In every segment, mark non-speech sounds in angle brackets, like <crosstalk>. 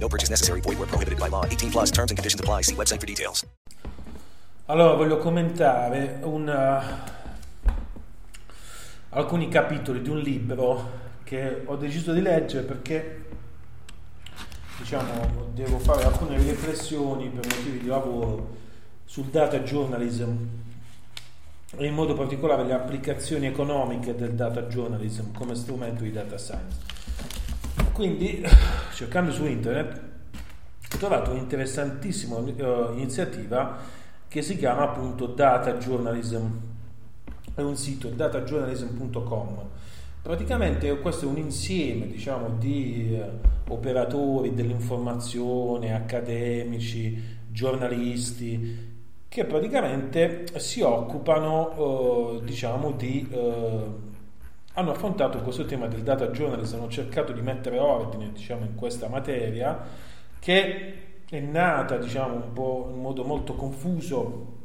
No purchase necessary. Void where prohibited by law. 18 plus terms and conditions apply. See website for details. Allora, voglio commentare un, uh, alcuni capitoli di un libro che ho deciso di leggere perché diciamo, devo fare alcune riflessioni per motivi di lavoro sul data journalism e in modo particolare le applicazioni economiche del data journalism come strumento di data science. Quindi, <sighs> cercando su internet, ho trovato un'interessantissima uh, iniziativa che si chiama appunto Data Journalism. È un sito datajournalism.com. Praticamente questo è un insieme diciamo, di eh, operatori dell'informazione, accademici, giornalisti, che praticamente si occupano eh, diciamo, di... Hanno affrontato questo tema del data journalism, hanno cercato di mettere ordine diciamo, in questa materia che è nata diciamo, un in modo molto confuso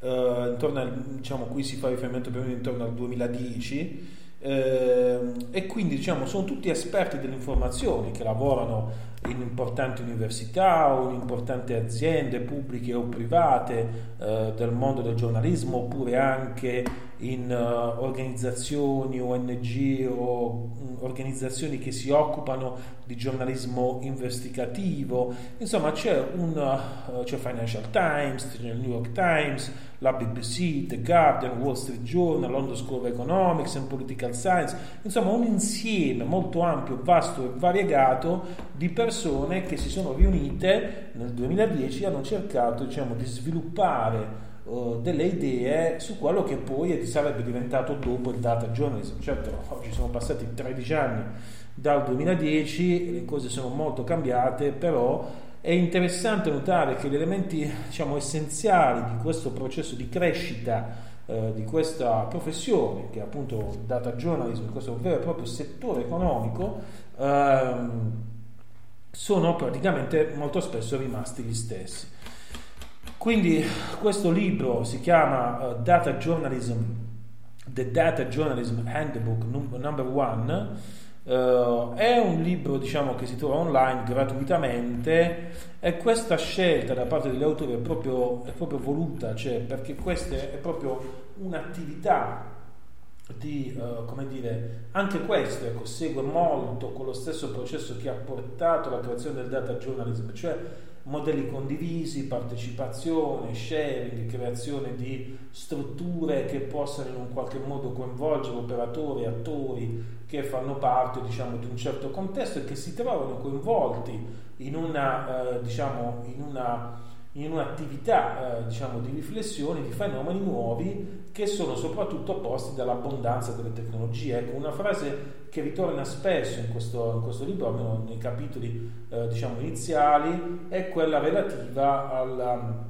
eh, al, diciamo, qui si fa riferimento più o meno intorno al 2010 eh, e quindi diciamo, sono tutti esperti dell'informazione che lavorano in importanti università o in importanti aziende pubbliche o private eh, del mondo del giornalismo oppure anche in uh, organizzazioni ONG o um, organizzazioni che si occupano di giornalismo investigativo. Insomma c'è un uh, c'è Financial Times, c'è il New York Times la BBC, The Guardian, Wall Street Journal, London School of Economics and Political Science, insomma un insieme molto ampio, vasto e variegato di persone che si sono riunite nel 2010 e hanno cercato diciamo, di sviluppare uh, delle idee su quello che poi sarebbe diventato dopo il data journalism. Certo, oggi sono passati 13 anni dal 2010, le cose sono molto cambiate, però è interessante notare che gli elementi diciamo, essenziali di questo processo di crescita eh, di questa professione, che è appunto data journalism, questo vero e proprio settore economico, ehm, sono praticamente molto spesso rimasti gli stessi. Quindi questo libro si chiama uh, Data Journalism, The Data Journalism Handbook Number One Uh, è un libro diciamo, che si trova online gratuitamente e questa scelta da parte degli autori è proprio, è proprio voluta, cioè, perché questa è proprio un'attività di, uh, come dire, anche questo ecco, segue molto con lo stesso processo che ha portato alla creazione del data journalism, cioè modelli condivisi, partecipazione, sharing, creazione di strutture che possano in un qualche modo coinvolgere operatori, attori che fanno parte diciamo, di un certo contesto e che si trovano coinvolti in una, eh, diciamo, in una in un'attività eh, diciamo, di riflessione di fenomeni nuovi che sono soprattutto opposti dall'abbondanza delle tecnologie. Ecco, una frase che ritorna spesso in questo, in questo libro, almeno nei capitoli eh, diciamo, iniziali, è quella relativa alla,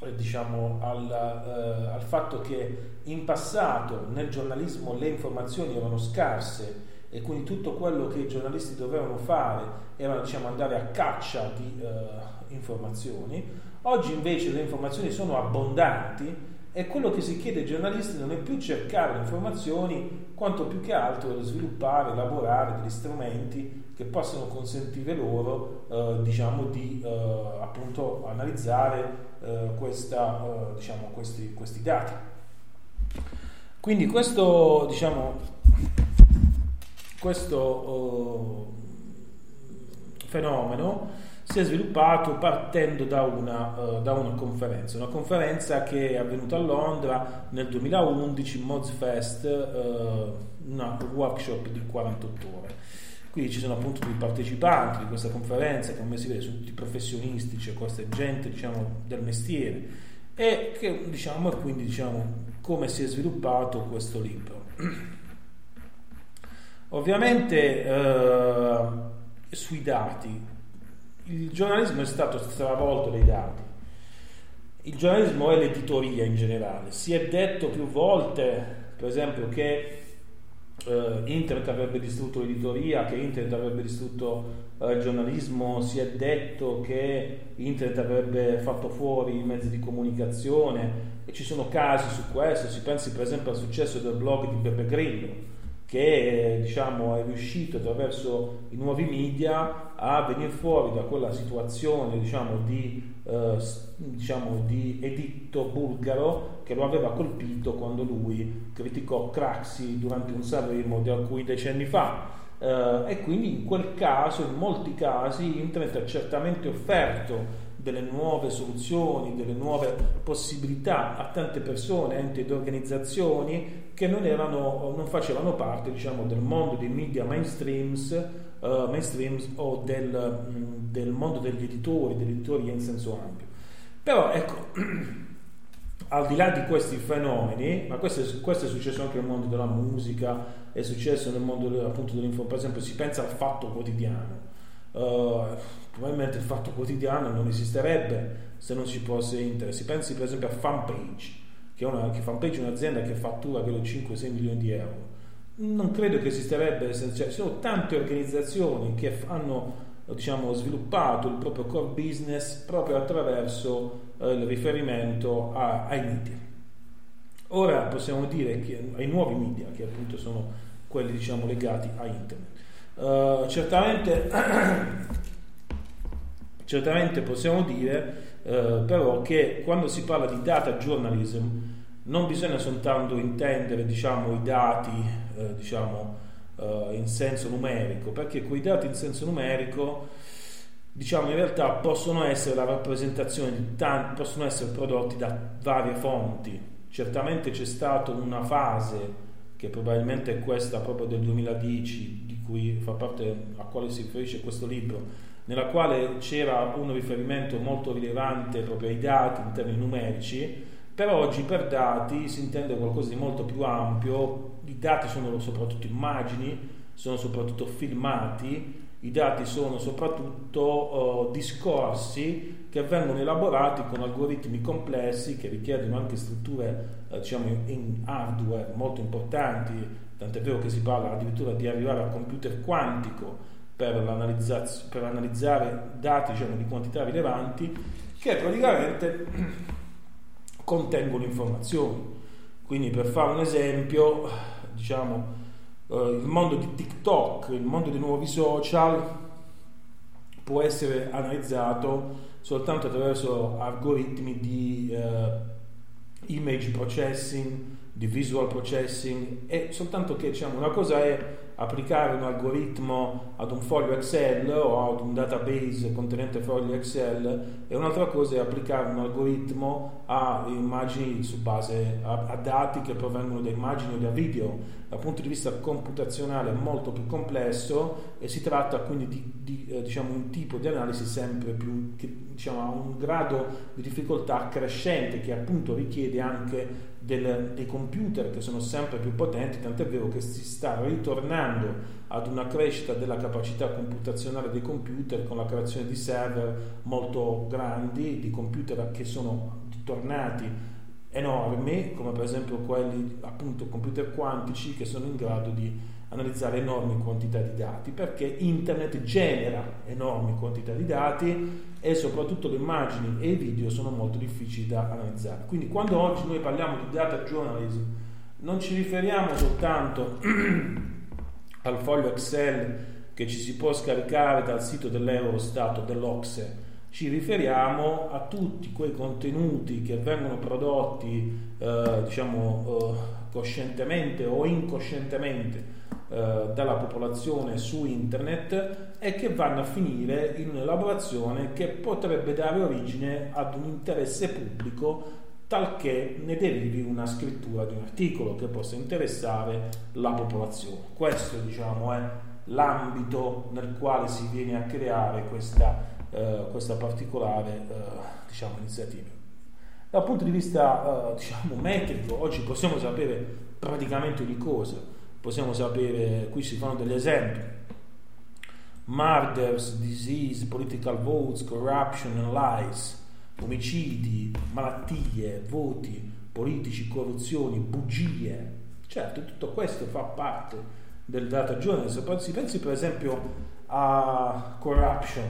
eh, diciamo, al, eh, al fatto che in passato nel giornalismo le informazioni erano scarse e quindi tutto quello che i giornalisti dovevano fare era diciamo, andare a caccia di eh, informazioni. Oggi invece le informazioni sono abbondanti e quello che si chiede ai giornalisti non è più cercare informazioni, quanto più che altro sviluppare, elaborare degli strumenti che possano consentire loro eh, diciamo, di eh, analizzare eh, questa, eh, diciamo, questi, questi, dati. Quindi questo, diciamo, questo eh, fenomeno si è sviluppato partendo da una, uh, da una, conferenza, una conferenza che è avvenuta a Londra nel 2011, Mozfest, uh, una workshop di 48 ore. Qui ci sono appunto dei partecipanti di questa conferenza come si vede sono tutti professionisti, c'è questa gente diciamo, del mestiere e che diciamo quindi diciamo come si è sviluppato questo libro. Ovviamente eh, sui dati, il giornalismo è stato stravolto dai dati. Il giornalismo è l'editoria in generale. Si è detto più volte, per esempio, che eh, Internet avrebbe distrutto l'editoria, che Internet avrebbe distrutto eh, il giornalismo, si è detto che Internet avrebbe fatto fuori i mezzi di comunicazione e ci sono casi su questo, si pensi per esempio al successo del blog di Beppe Grillo che diciamo, è riuscito attraverso i nuovi media a venire fuori da quella situazione diciamo, di, eh, diciamo, di, editto bulgaro che lo aveva colpito quando lui criticò Craxi durante un Sanremo di alcuni decenni fa. Eh, e quindi in quel caso, in molti casi, Internet ha certamente offerto delle nuove soluzioni, delle nuove possibilità a tante persone, enti ed organizzazioni che non, erano, non facevano parte diciamo, del mondo dei media mainstreams, uh, mainstreams o del, mm, del, mondo degli editori, dell'editoria in senso ampio. Però ecco, <clears throat> al di là di questi fenomeni, ma questo è, questo è, successo anche nel mondo della musica, è successo nel mondo appunto dell'info, per esempio si pensa al fatto quotidiano. Uh, probabilmente il fatto quotidiano non esisterebbe se non ci fosse internet. Si pensi per esempio a Fanpage, che, è una, che Fanpage è un'azienda che fattura credo 5-6 milioni di euro. Non credo che esisterebbe, cioè, ci sono tante organizzazioni che hanno diciamo, sviluppato il proprio core business proprio attraverso eh, il riferimento a, ai media. Ora possiamo dire che ai nuovi media, che appunto sono quelli diciamo, legati a internet. Uh, certamente <clears throat> Certamente possiamo dire eh, però che quando si parla di data journalism non bisogna soltanto intendere diciamo, i dati eh, diciamo, eh, in senso numerico, perché quei dati in senso numerico diciamo, in realtà possono essere la rappresentazione di tanti, possono essere prodotti da varie fonti. Certamente c'è stata una fase che probabilmente è questa proprio del 2010, di cui fa parte a quale si riferisce questo libro, nella quale c'era un riferimento molto rilevante proprio ai dati in termini numerici, per oggi per dati si intende qualcosa di molto più ampio, i dati sono soprattutto immagini, sono soprattutto filmati, i dati sono soprattutto uh, discorsi che vengono elaborati con algoritmi complessi che richiedono anche strutture uh, diciamo in hardware molto importanti, tant'è vero che si parla addirittura di arrivare al computer quantico per, per analizzare dati diciamo, di quantità rilevanti che praticamente contengono informazioni. Quindi per fare un esempio, diciamo, eh, il mondo di TikTok, il mondo dei nuovi social può essere analizzato soltanto attraverso algoritmi di eh, image processing, di visual processing e soltanto che diciamo, una cosa è applicare un algoritmo ad un foglio Excel o ad un database contenente fogli Excel e un'altra cosa è applicare un algoritmo a immagini su base a, a dati che provengono da immagini o da video. Dal punto di vista computazionale è molto più complesso e si tratta quindi di, di eh, diciamo, un tipo di analisi sempre più diciamo, ha un grado di difficoltà crescente che appunto richiede anche del, dei computer che sono sempre più potenti, tant'è vero che si sta ritornando ad una crescita della capacità computazionale dei computer con la creazione di server molto grandi, di computer che sono tornati enormi, come per esempio quelli appunto computer quantici che sono in grado di analizzare enormi quantità di dati perché internet genera enormi quantità di dati e soprattutto le immagini e i video sono molto difficili da analizzare. Quindi quando oggi noi parliamo di data journalism non ci riferiamo soltanto <clears throat> al foglio Excel che ci si può scaricare dal sito dell'Eurostat o dell'Ocse, ci riferiamo a tutti quei contenuti che vengono prodotti eh, diciamo eh, coscientemente o incoscientemente dalla popolazione su internet e che vanno a finire in un'elaborazione che potrebbe dare origine ad un interesse pubblico talché ne derivi una scrittura di un articolo che possa interessare la popolazione. Questo diciamo, è l'ambito nel quale si viene a creare questa, eh, questa particolare eh, diciamo, iniziativa. Dal punto di vista eh, diciamo, metrico, oggi possiamo sapere praticamente di cosa, possiamo sapere, qui si fanno degli esempi, murders, disease, political votes, corruption and lies, omicidi, malattie, voti politici, corruzioni, bugie. Certo, tutto questo fa parte del data journalism. Si pensi per esempio a corruption,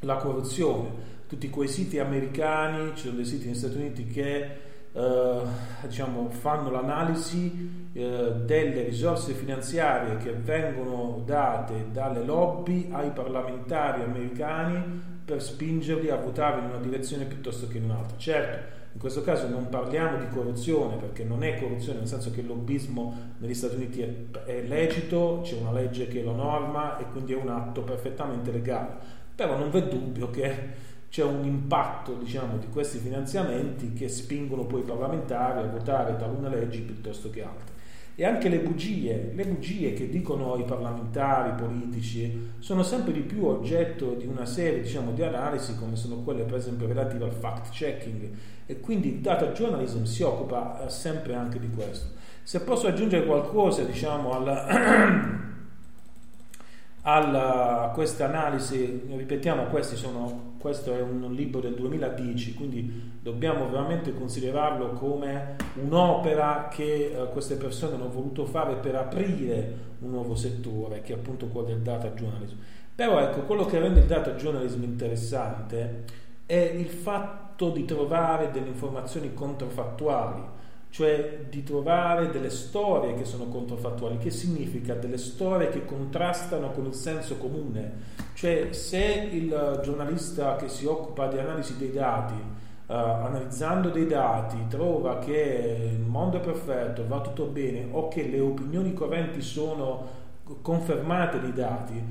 la corruzione. Tutti quei siti americani, ci sono dei siti negli Stati Uniti che eh, diciamo, fanno l'analisi delle risorse finanziarie che vengono date dalle lobby ai parlamentari americani per spingerli a votare in una direzione piuttosto che in un'altra. Certo, in questo caso non parliamo di corruzione perché non è corruzione nel senso che il lobbismo negli Stati Uniti è, è lecito, c'è una legge che lo norma e quindi è un atto perfettamente legale. Però non v'è dubbio che c'è un impatto diciamo, di questi finanziamenti che spingono poi i parlamentari a votare talune leggi piuttosto che altre. E anche le bugie, le bugie che dicono i parlamentari, i politici, sono sempre di più oggetto di una serie diciamo, di analisi, come sono quelle per esempio relative al fact checking, e quindi il data journalism si occupa eh, sempre anche di questo. Se posso aggiungere qualcosa diciamo, alla, <clears throat> alla, a questa analisi, ripetiamo, sono, questo è un libro del 2010, quindi dobbiamo veramente considerarlo come un'opera che eh, queste persone hanno voluto fare per aprire un nuovo settore, che è appunto quello del data journalism. Però ecco, quello che rende il data journalism interessante è il fatto di trovare delle informazioni controfattuali cioè di trovare delle storie che sono controfattuali, che significa? Delle storie che contrastano con il senso comune, cioè se il giornalista che si occupa di analisi dei dati, uh, analizzando dei dati, trova che il mondo è perfetto, va tutto bene o che le opinioni correnti sono confermate nei dati,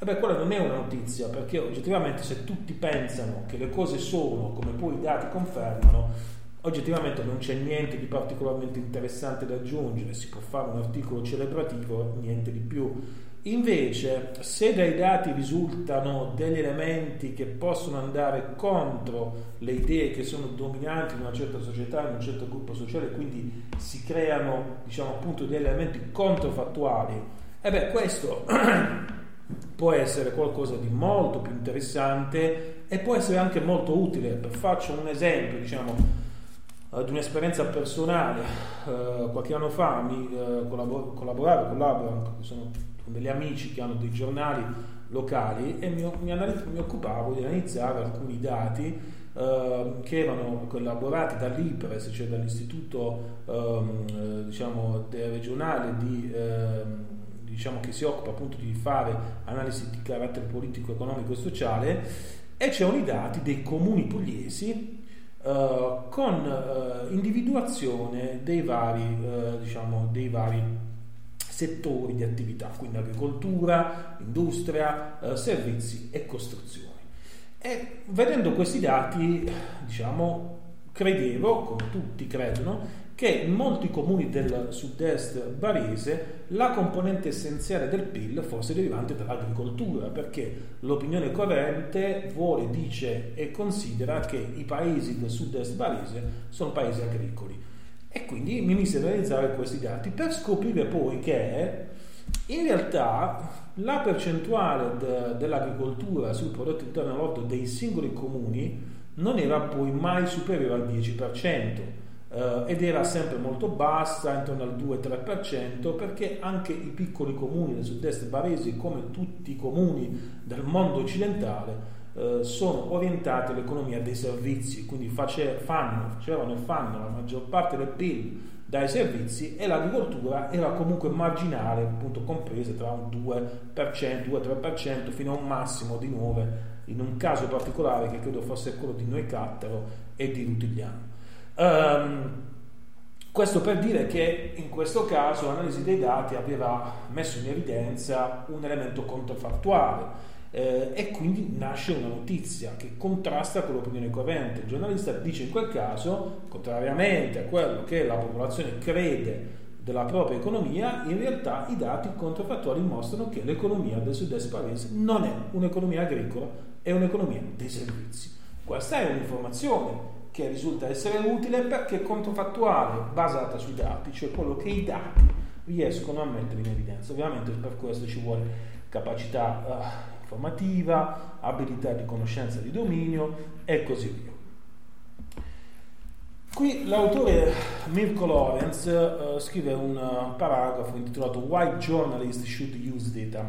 Vabbè, quella non è una notizia, perché oggettivamente se tutti pensano che le cose sono come poi i dati confermano, oggettivamente non c'è niente di particolarmente interessante da aggiungere, si può fare un articolo celebrativo, niente di più. Invece, se dai dati risultano degli elementi che possono andare contro le idee che sono dominanti in una certa società, in un certo gruppo sociale, quindi si creano, diciamo appunto, degli elementi controfattuali, e beh, questo <clears throat> può essere qualcosa di molto più interessante e può essere anche molto utile. Faccio un esempio, diciamo, ad un'esperienza personale. Uh, qualche anno fa mi uh, collabor- collaboravo, collaboro, sono con degli amici che hanno dei giornali locali e mi, mi, analizz- mi occupavo di analizzare alcuni dati uh, che erano collaborati dall'IPRES, cioè dall'istituto um, diciamo, regionale di, ehm, diciamo, che si occupa appunto di fare analisi di carattere politico, economico e sociale e c'erano i dati dei comuni pugliesi uh, con uh, individuazione dei vari, uh, diciamo, dei vari settori di attività, quindi agricoltura, industria, servizi e costruzioni. E vedendo questi dati, diciamo, credevo, come tutti credono, che in molti comuni del sud-est barese la componente essenziale del PIL fosse derivante dall'agricoltura, perché l'opinione corrente vuole, dice e considera che i paesi del sud-est barese sono paesi agricoli. E quindi mi mise a realizzare questi dati per scoprire poi che in realtà la percentuale de, dell'agricoltura sul prodotto interno lordo dei singoli comuni non era poi mai superiore al 10% eh, ed era sempre molto bassa, intorno al 2-3%, perché anche i piccoli comuni del sud-est baresi, come tutti i comuni del mondo occidentale, eh, sono orientati all'economia dei servizi, quindi face, fanno, facevano e fanno la maggior parte del PIL dai servizi e l'agricoltura era comunque marginale, appunto compresa tra un 2%, 2-3% fino a un massimo di 9% in un caso particolare che credo fosse quello di Noicattero e di Rutigliano. Um, Questo per dire che in questo caso l'analisi dei dati aveva messo in evidenza un elemento controfattuale eh, e quindi nasce una notizia che contrasta con l'opinione corrente. Il giornalista dice in quel caso, contrariamente a quello che la popolazione crede della propria economia, in realtà i dati controfattuali mostrano che l'economia del sud-est paese non è un'economia agricola, è un'economia dei servizi. Questa è un'informazione che risulta essere utile perché è controfattuale, basata sui dati, cioè quello che i dati riescono a mettere in evidenza. Ovviamente per questo ci vuole capacità uh, informativa, abilità di conoscenza di dominio e così via. Qui l'autore Mirko Lorenz uh, scrive un paragrafo intitolato Why Journalists Should Use Data.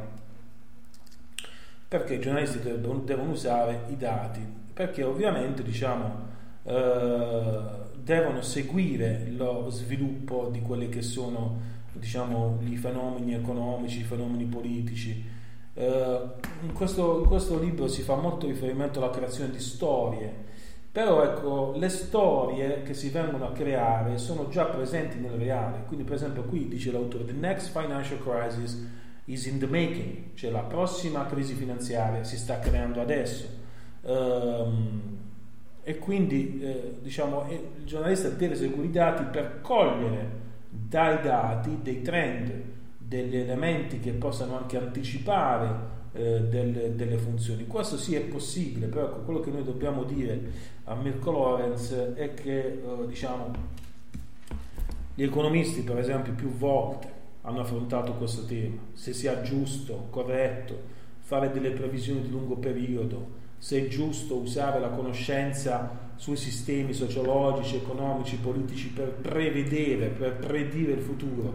Perché i giornalisti devono, usare i dati? Perché ovviamente diciamo, devono seguire lo sviluppo di quelli che sono diciamo, i fenomeni economici, i fenomeni politici. In questo, in questo libro si fa molto riferimento alla creazione di storie però ecco, le storie che si vengono a creare sono già presenti nel reale. Quindi, per esempio, qui dice l'autore: The next financial crisis is in the making, cioè la prossima crisi finanziaria si sta creando adesso. Um, e quindi eh, diciamo, il giornalista deve seguire i dati per cogliere dai dati dei trend, degli elementi che possano anche anticipare eh, delle, delle, funzioni. Questo sì è possibile, però ecco, quello che noi dobbiamo dire a Mirko Lorenz è che eh, diciamo, gli economisti per esempio più volte hanno affrontato questo tema, se sia giusto, corretto fare delle previsioni di lungo periodo, se è giusto usare la conoscenza sui sistemi sociologici, economici, politici per prevedere, per predire il futuro.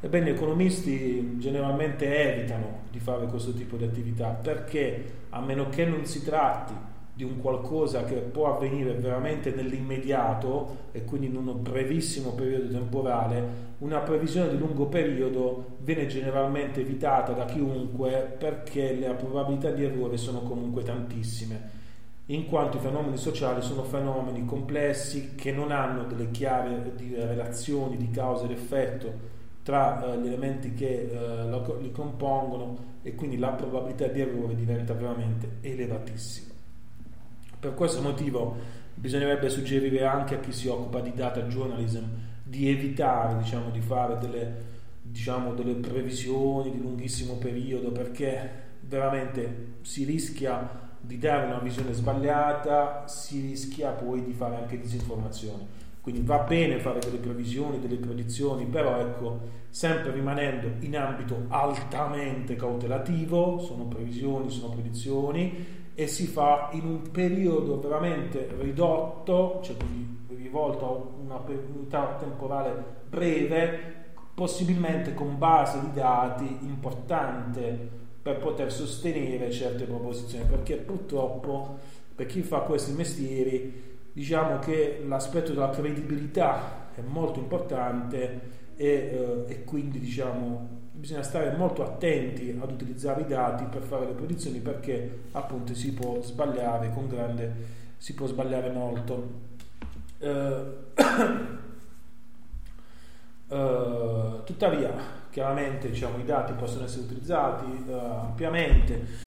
Ebbene, gli economisti generalmente evitano di fare questo tipo di attività perché, a meno che non si tratti di un qualcosa che può avvenire veramente nell'immediato e quindi in un brevissimo periodo temporale, una previsione di lungo periodo viene generalmente evitata da chiunque perché le probabilità di errore sono comunque tantissime, in quanto i fenomeni sociali sono fenomeni complessi che non hanno delle chiare relazioni di causa ed effetto tra eh, gli elementi che eh, li compongono e quindi la probabilità di errore diventa veramente elevatissima. Per questo motivo bisognerebbe suggerire anche a chi si occupa di data journalism di evitare diciamo, di fare delle, diciamo, delle previsioni di lunghissimo periodo perché veramente si rischia di dare una visione sbagliata, si rischia poi di fare anche disinformazione. Quindi va bene fare delle previsioni, delle predizioni, però ecco, sempre rimanendo in ambito altamente cautelativo, sono previsioni, sono predizioni, e si fa in un periodo veramente ridotto, cioè quindi rivolto a una unità temporale breve, possibilmente con base di dati importante per poter sostenere certe proposizioni, perché purtroppo per chi fa questi mestieri diciamo che l'aspetto della credibilità è molto importante e, eh, e quindi diciamo bisogna stare molto attenti ad utilizzare i dati per fare le predizioni perché appunto si può sbagliare con grande si può sbagliare molto eh, <coughs> eh, tuttavia chiaramente diciamo, i dati possono essere utilizzati uh, ampiamente.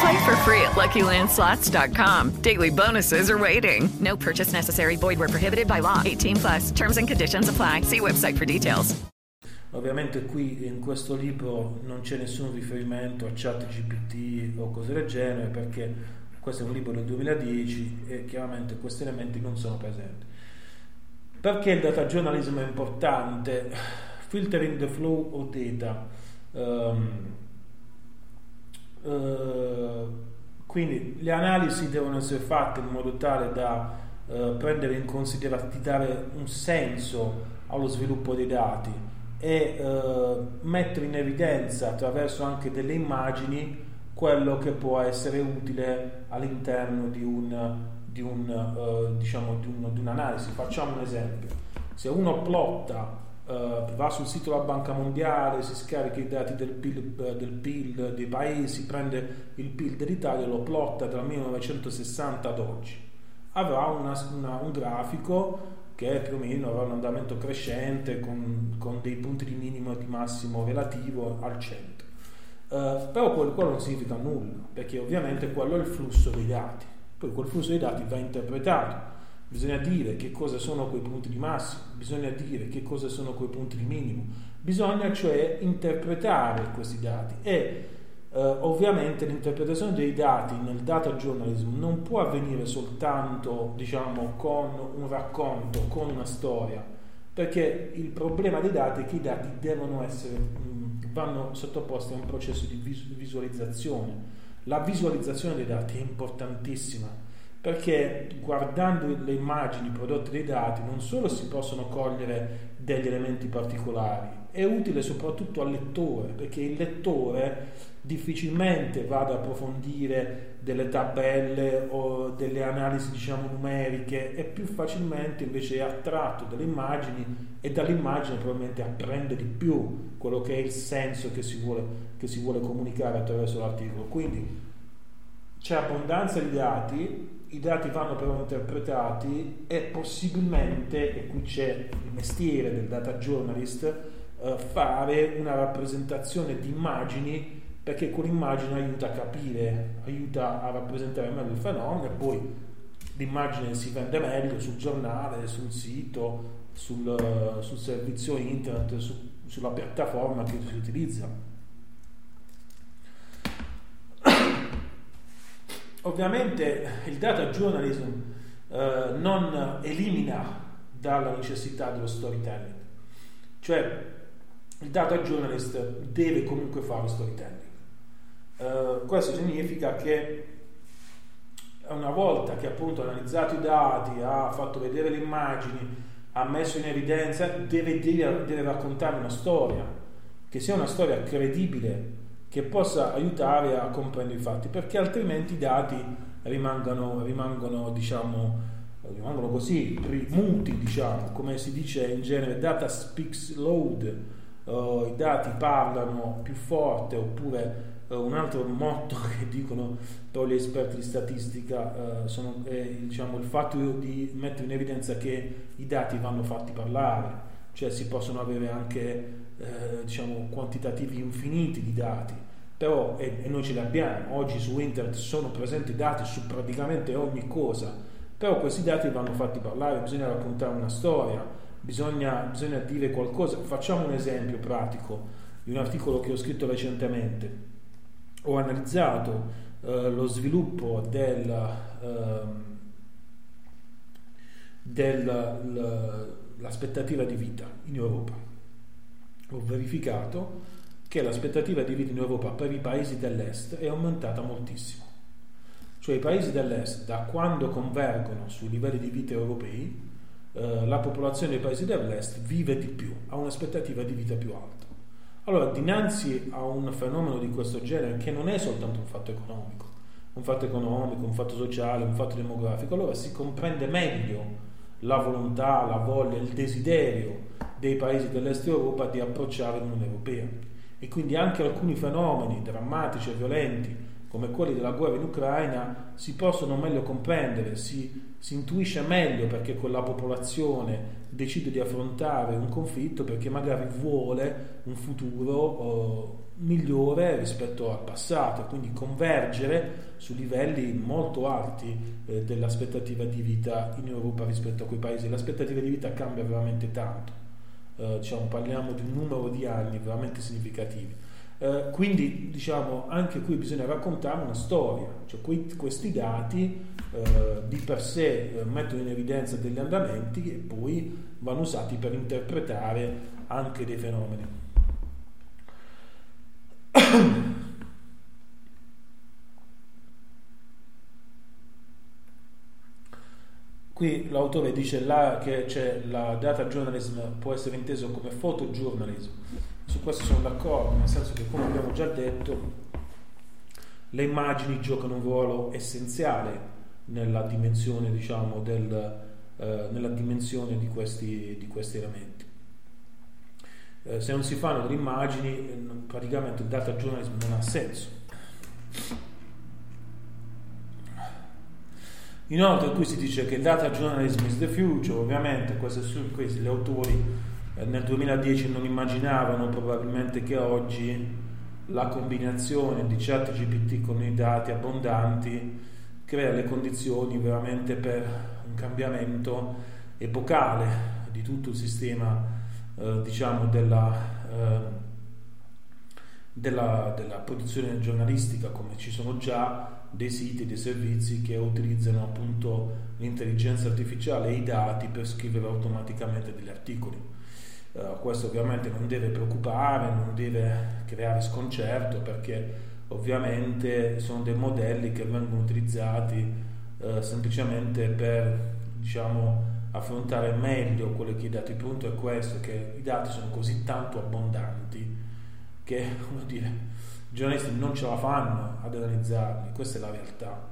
Play for free at LuckyLandSlots.com. Daily bonuses are waiting. No purchase necessary. Void were prohibited by law. 18 plus. Terms and conditions apply. See website for details. Ovviamente qui in questo libro non c'è nessun riferimento a chat GPT o cose del genere perché questo è un libro del 2010 e chiaramente questi elementi non sono presenti. Perché il data journalism è importante? Filtering the flow of data. Um, quindi le analisi devono essere fatte in modo tale da uh, prendere in considerazione, dare un senso allo sviluppo dei dati e uh, mettere in evidenza attraverso anche delle immagini quello che può essere utile all'interno di, un, di, un, diciamo, di, un, di un'analisi. Facciamo un esempio. Se uno plotta, uh, va sul sito della Banca Mondiale, si scarica i dati del PIL, del PIL dei paesi, prende il PIL dell'Italia e lo plotta dal 1960 ad oggi, avrà una, una, un grafico che più o meno avrà un andamento crescente con, con dei punti di minimo e di massimo relativo al centro. Uh, però quello, quello, non significa nulla, perché ovviamente quello è il flusso dei dati. Poi quel flusso dei dati va interpretato, bisogna dire che cosa sono quei punti di massimo, bisogna dire che cosa sono quei punti di minimo, bisogna cioè interpretare questi dati e uh, ovviamente l'interpretazione dei dati nel data journalism non può avvenire soltanto diciamo con un racconto, con una storia, perché il problema dei dati è che i dati devono essere vanno sottoposti a un processo di visualizzazione. La visualizzazione dei dati è importantissima perché guardando le immagini prodotte dai dati non solo si possono cogliere degli elementi particolari, è utile soprattutto al lettore perché il lettore difficilmente va ad approfondire delle tabelle o delle analisi diciamo numeriche e più facilmente invece è attratto dalle immagini e dall'immagine probabilmente apprende di più quello che è il senso che si vuole, che si vuole comunicare attraverso l'articolo. Quindi c'è abbondanza di dati i dati vanno però interpretati e possibilmente, e qui c'è il mestiere del data journalist, eh, fare una rappresentazione di immagini perché con l'immagine aiuta a capire, aiuta a rappresentare meglio il fenomeno e poi l'immagine si vende meglio sul giornale, sul sito, sul, sul servizio internet, su, sulla piattaforma che si utilizza. Ovviamente il data journalism eh, non elimina dalla necessità dello storytelling, cioè il data journalist deve comunque fare storytelling. Uh, questo significa che una volta che appunto ha analizzato i dati, ha fatto vedere le immagini, ha messo in evidenza, deve, deve, deve raccontare una storia, che sia una storia credibile, che possa aiutare a comprendere i fatti, perché altrimenti i dati rimangono, rimangono diciamo, rimangono così, muti, diciamo, come si dice in genere, data speaks loud, uh, i dati parlano più forte oppure Uh, un altro motto <laughs> che dicono poi gli esperti di statistica uh, sono, è diciamo, il fatto di mettere in evidenza che i dati vanno fatti parlare, cioè si possono avere anche uh, diciamo, quantitativi infiniti di dati, però e, e noi ce li abbiamo, oggi su internet sono presenti dati su praticamente ogni cosa, però questi dati vanno fatti parlare, bisogna raccontare una storia, bisogna, bisogna dire qualcosa. Facciamo un esempio pratico di un articolo che ho scritto recentemente ho analizzato eh, lo sviluppo del, eh, dell'aspettativa di vita in Europa. Ho verificato che l'aspettativa di vita in Europa per i paesi dell'est è aumentata moltissimo. Cioè i paesi dell'est, da quando convergono sui livelli di vita europei, eh, la popolazione dei paesi dell'est vive di più, ha un'aspettativa di vita più alta. Allora, dinanzi a un fenomeno di questo genere, che non è soltanto un fatto economico, un fatto economico, un fatto sociale, un fatto demografico, allora si comprende meglio la volontà, la voglia, il desiderio dei paesi dell'est Europa di approcciare l'Unione Europea. E quindi anche alcuni fenomeni drammatici e violenti, come quelli della guerra in Ucraina, si possono meglio comprendere, si, si intuisce meglio perché quella popolazione decide di affrontare un conflitto perché magari vuole un futuro eh, migliore rispetto al passato, quindi convergere su livelli molto alti eh, dell'aspettativa di vita in Europa rispetto a quei paesi. L'aspettativa di vita cambia veramente tanto, eh, diciamo, parliamo di un numero di anni veramente significativi. Eh, quindi diciamo anche qui bisogna raccontare una storia, cioè que- questi dati eh, di per sé eh, mettono in evidenza degli andamenti e poi vanno usati per interpretare anche dei fenomeni. Qui l'autore dice là che c'è la data journalism può essere inteso come photojournalism. Su questo sono d'accordo, nel senso che come abbiamo già detto, le immagini giocano un ruolo essenziale nella dimensione, diciamo, del, eh, nella dimensione di, questi, di questi elementi. Eh, se non si fanno delle immagini, praticamente il data journalism non ha senso. Inoltre qui si dice che data journalism is the future, ovviamente questi, questi gli autori eh, nel 2010 non immaginavano probabilmente che oggi la combinazione di chat GPT con i dati abbondanti crea le condizioni veramente per un cambiamento epocale di tutto il sistema eh, diciamo della, eh, della, della produzione giornalistica come ci sono già dei siti, dei servizi che utilizzano appunto l'intelligenza artificiale e i dati per scrivere automaticamente degli articoli. Uh, questo ovviamente non deve preoccupare, non deve creare sconcerto perché ovviamente sono dei modelli che vengono utilizzati uh, semplicemente per diciamo, affrontare meglio quello che i dati. Il punto è questo, che i dati sono così tanto abbondanti che, <laughs> come dire, i giornalisti non ce la fanno ad analizzarli, questa è la realtà.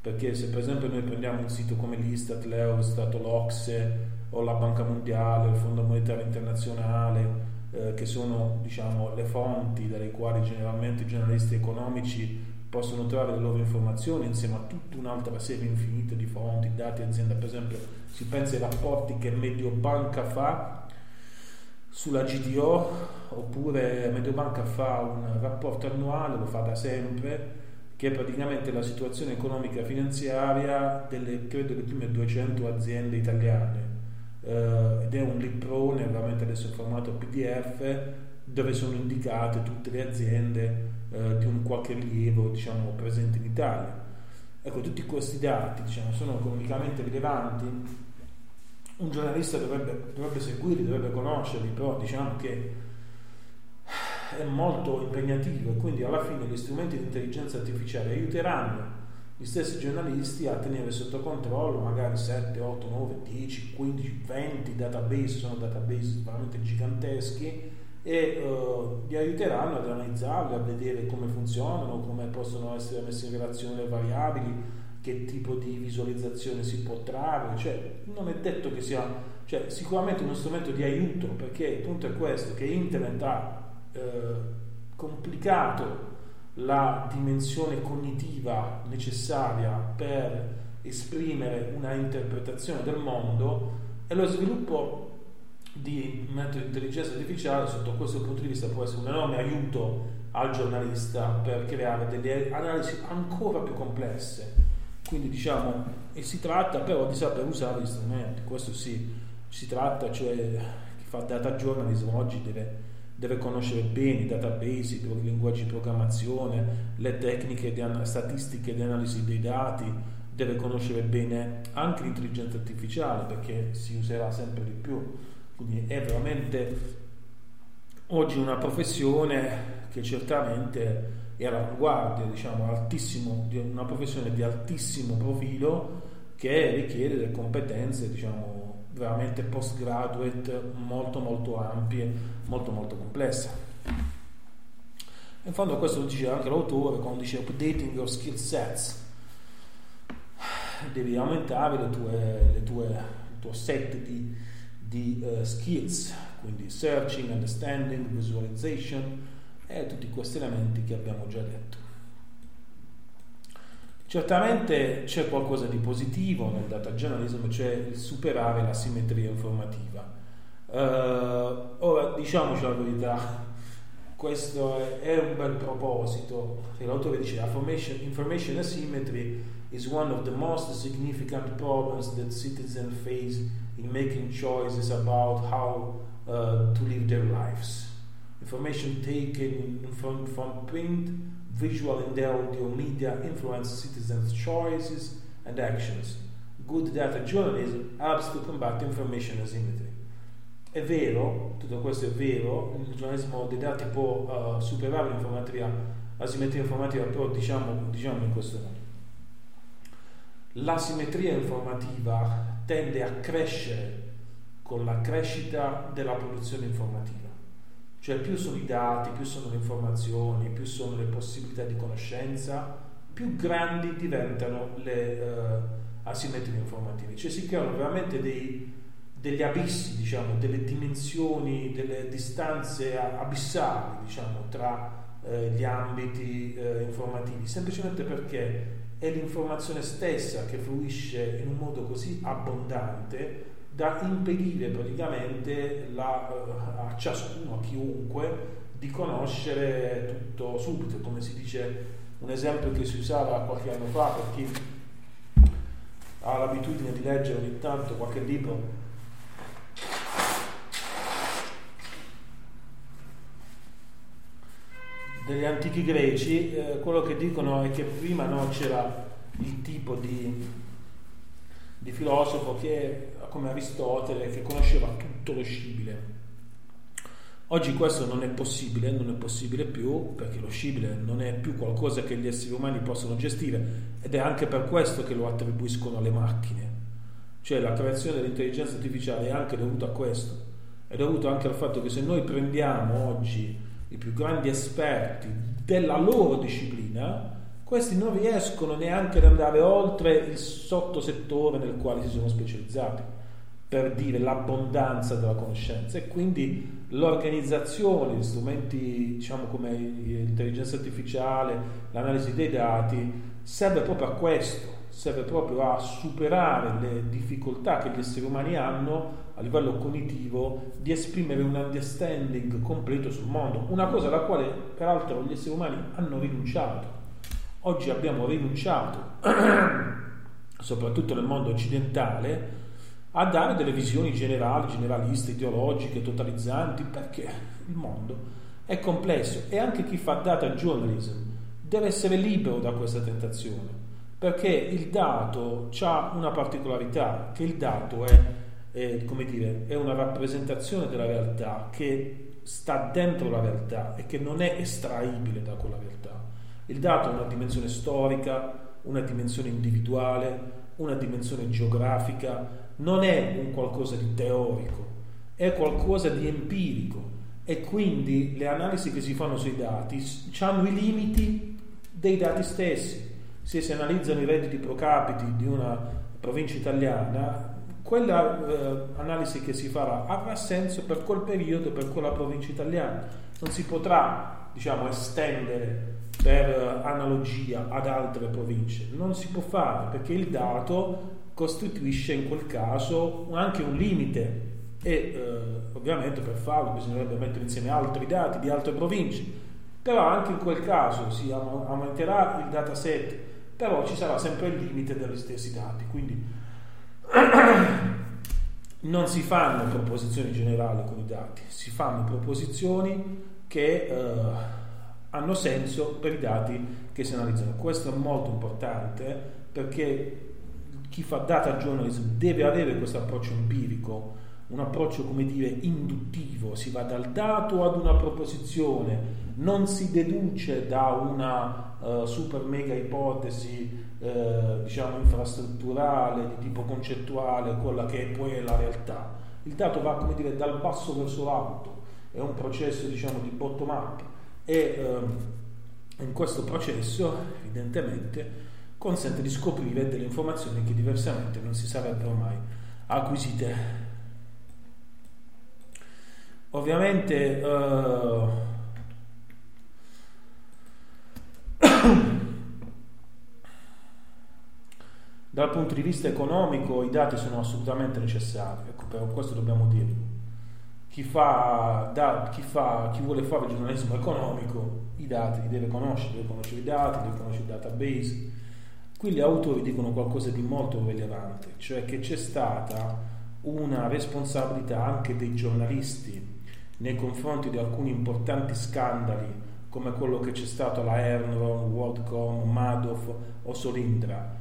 Perché se per esempio noi prendiamo un sito come l'Istat, l'Eurostat, l'Ocse o la Banca Mondiale, il Fondo Monetario Internazionale, eh, che sono diciamo, le fonti dalle quali generalmente i giornalisti economici possono trovare le loro informazioni insieme a tutta un'altra serie infinita di fonti, dati, aziende, per esempio si pensa ai rapporti che Mediobanca fa sulla GDO oppure Mediobanca fa un rapporto annuale, lo fa da sempre, che è praticamente la situazione economica e finanziaria delle credo le prime 200 aziende italiane eh, ed è un librone veramente adesso in formato PDF dove sono indicate tutte le aziende eh, di un qualche rilievo diciamo, presenti in Italia. Ecco, tutti questi dati diciamo, sono economicamente rilevanti un giornalista dovrebbe, dovrebbe seguirli, dovrebbe conoscerli, però diciamo che è molto impegnativo e quindi alla fine gli strumenti di intelligenza artificiale aiuteranno gli stessi giornalisti a tenere sotto controllo magari 7, 8, 9, 10, 15, 20 database, sono database veramente giganteschi e uh, li aiuteranno ad analizzarli, a vedere come funzionano, come possono essere messe in relazione le variabili, che tipo di visualizzazione si può trarre, cioè non è detto che sia, cioè sicuramente uno strumento di aiuto, perché il punto è questo, che internet ha eh, complicato la dimensione cognitiva necessaria per esprimere una interpretazione del mondo e lo sviluppo di metodi di intelligenza artificiale sotto questo punto di vista può essere un enorme aiuto al giornalista per creare delle analisi ancora più complesse quindi diciamo, e si tratta però di saper usare gli strumenti, questo sì, si tratta, cioè chi fa data journalism oggi deve, deve conoscere bene i database, i linguaggi di programmazione, le tecniche di an- statistiche di analisi dei dati, deve conoscere bene anche l'intelligenza artificiale perché si userà sempre di più, quindi è veramente oggi una professione che certamente è all'avanguardia, diciamo, altissimo, una professione di altissimo profilo che richiede delle competenze, diciamo, veramente postgraduate molto molto ampie, molto molto complesse. In fondo questo lo dice anche l'autore quando dice updating your skill sets. Devi aumentare le tue, le tue, il tuo set di, di uh, skills, quindi searching, understanding, visualization, e tutti questi elementi che abbiamo già detto. Certamente c'è qualcosa di positivo nel data journalism, cioè il superare la simmetria informativa. Uh, ora diciamoci la verità, <laughs> questo è, un bel proposito. L'autore dice information, information asymmetry is one of the most significant problems that citizens face in making choices about how uh, to live their lives information taken from, from print, visual and audio media influence citizens' choices and actions. Good data journalism helps to combat information asymmetry. È vero, tutto questo è vero, il giornalismo dei dati può uh, superare l'informatica, l'asimmetria informativa, però diciamo, diciamo in questo modo. L'asimmetria informativa tende a crescere con la crescita della produzione informativa. Cioè più sono i dati, più sono le informazioni, più sono le possibilità di conoscenza, più grandi diventano le uh, asimmetrie informative. Cioè si creano veramente dei, degli abissi, diciamo, delle dimensioni, delle distanze abissali, diciamo, tra eh, gli ambiti eh, informativi, semplicemente perché è l'informazione stessa che fluisce in un modo così abbondante da impedire praticamente la, eh, a ciascuno, a chiunque, di conoscere tutto subito, come si dice un esempio che si usava qualche anno fa per chi ha l'abitudine di leggere ogni tanto qualche libro. Degli antichi greci, eh, quello che dicono è che prima no, c'era il tipo di, di, filosofo che, come Aristotele, che conosceva tutto lo scibile. Oggi questo non è possibile, non è possibile più, perché lo scibile non è più qualcosa che gli esseri umani possono gestire ed è anche per questo che lo attribuiscono alle macchine. Cioè la creazione dell'intelligenza artificiale è anche dovuta a questo, è dovuto anche al fatto che se noi prendiamo oggi i più grandi esperti della loro disciplina, questi non riescono neanche ad andare oltre il sottosettore nel quale si sono specializzati, per dire l'abbondanza della conoscenza e quindi l'organizzazione di strumenti diciamo come l'intelligenza artificiale, l'analisi dei dati, serve proprio a questo, serve proprio a superare le difficoltà che gli esseri umani hanno a livello cognitivo di esprimere un understanding completo sul mondo, una cosa alla quale peraltro gli esseri umani hanno rinunciato. Oggi abbiamo rinunciato, <clears throat> soprattutto nel mondo occidentale, a dare delle visioni generali, generaliste, ideologiche, totalizzanti, perché il mondo è complesso e anche chi fa data journalism deve essere libero da questa tentazione, perché il dato ha una particolarità, che il dato è è, dire, è una rappresentazione della realtà che sta dentro la realtà e che non è estraibile da quella realtà. Il dato ha una dimensione storica, una dimensione individuale, una dimensione geografica, non è un qualcosa di teorico, è qualcosa di empirico e quindi le analisi che si fanno sui dati hanno i limiti dei dati stessi. Se si analizzano i redditi pro capite di una provincia italiana, quella eh, analisi che si farà avrà senso per quel periodo, per quella provincia italiana. Non si potrà, diciamo, estendere per eh, analogia ad altre province. Non si può fare perché il dato costituisce in quel caso anche un limite e eh, ovviamente per farlo bisognerebbe mettere insieme altri dati di altre province. Però anche in quel caso si aumenterà il dataset, però ci sarà sempre il limite degli stessi dati. Quindi <clears throat> non si fanno proposizioni generali con i dati, si fanno proposizioni che eh, hanno senso per i dati che si analizzano. Questo è molto importante perché chi fa data journalism deve avere questo approccio empirico, un approccio come dire induttivo, si va dal dato ad una proposizione, non si deduce da una uh, super mega ipotesi eh, diciamo infrastrutturale, di tipo concettuale, quella che poi è la realtà. Il dato va come dire dal basso verso l'alto, è un processo diciamo di bottom up. E eh, in questo processo evidentemente consente di scoprire delle informazioni che diversamente non si sarebbero mai acquisite. Ovviamente eh, <coughs> Dal punto di vista economico i dati sono assolutamente necessari, ecco, però questo dobbiamo dirlo. Chi, fa, da, chi, fa, chi vuole fare giornalismo economico i dati li deve conoscere, deve conoscere i dati, deve conoscere i database. Qui gli autori dicono qualcosa di molto rilevante, cioè che c'è stata una responsabilità anche dei giornalisti nei confronti di alcuni importanti scandali come quello che c'è stato alla Enron, WorldCom, Madoff o Solindra.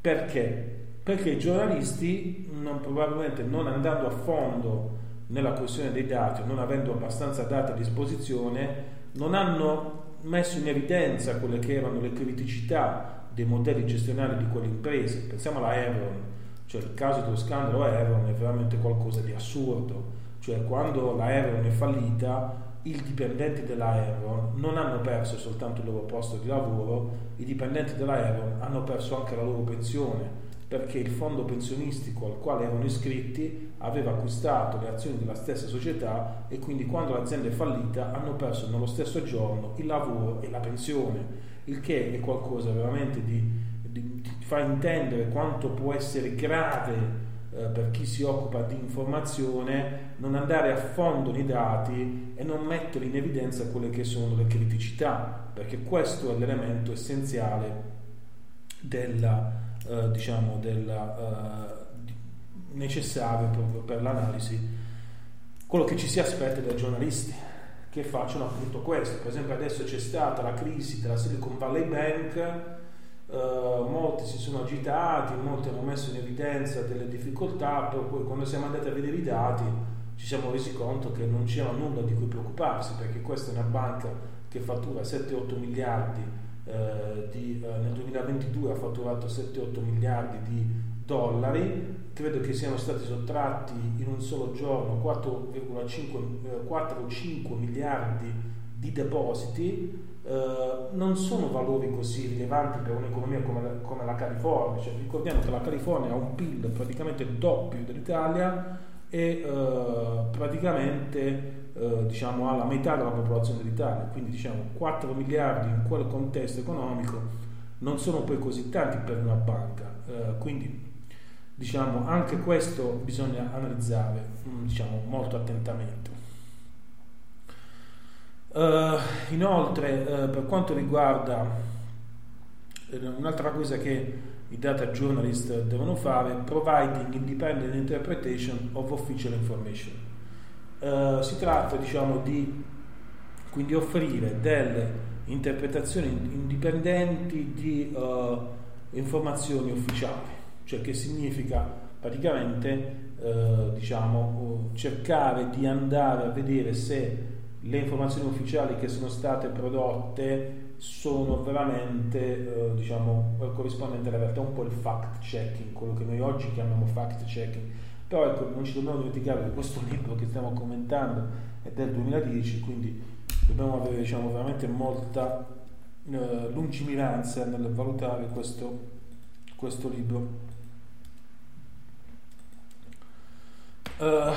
Perché? Perché i giornalisti, non, probabilmente non andando a fondo nella questione dei dati, non avendo abbastanza dati a disposizione, non hanno messo in evidenza quelle che erano le criticità dei modelli gestionali di quelle imprese. Pensiamo alla Enron, cioè il caso dello scandalo Enron è veramente qualcosa di assurdo, cioè quando la Enron è fallita i dipendenti della Enron non hanno perso soltanto il loro posto di lavoro, i dipendenti della Enron hanno perso anche la loro pensione perché il fondo pensionistico al quale erano iscritti aveva acquistato le azioni della stessa società e quindi quando l'azienda è fallita hanno perso nello stesso giorno il lavoro e la pensione, il che è qualcosa veramente di, di, di fa intendere quanto può essere grave eh, per chi si occupa di informazione non andare a fondo nei dati e non mettere in evidenza quelle che sono le criticità, perché questo è l'elemento essenziale della eh, diciamo della, eh, necessario proprio per l'analisi quello che ci si aspetta dai giornalisti che facciano appunto questo. Per esempio adesso c'è stata la crisi della Silicon Valley Bank eh, molti si sono agitati molti hanno messo in evidenza delle difficoltà poi quando siamo andati a vedere i dati ci siamo resi conto che non c'era nulla di cui preoccuparsi perché questa è una banca che fattura 7-8 miliardi eh, di, eh, nel 2022 ha fatturato 7-8 miliardi di dollari, credo che siano stati sottratti in un solo giorno 4,5 4 5 miliardi di depositi, eh, non sono valori così rilevanti per un'economia come la, come la California, cioè, ricordiamo che la California ha un PIL praticamente doppio dell'Italia e eh, praticamente eh, diciamo, ha la metà della popolazione dell'Italia, quindi diciamo 4 miliardi in quel contesto economico non sono poi così tanti per una banca, eh, quindi diciamo, anche questo bisogna analizzare mm, diciamo, molto attentamente. Uh, inoltre, uh, per quanto riguarda un'altra cosa che i data journalist devono fare, providing independent interpretation of official information. Uh, si tratta diciamo di quindi offrire delle interpretazioni indipendenti di uh, informazioni ufficiali, cioè che significa praticamente uh, diciamo, cercare di andare a vedere se le informazioni ufficiali che sono state prodotte sono veramente eh, diciamo corrispondenti alla realtà. Un po' il fact checking quello che noi oggi chiamiamo fact checking. Però ecco non ci dobbiamo dimenticare che questo <laughs> libro che stiamo commentando è del 2010 quindi dobbiamo avere diciamo veramente molta eh, lungimiranza nel valutare questo, questo libro uh,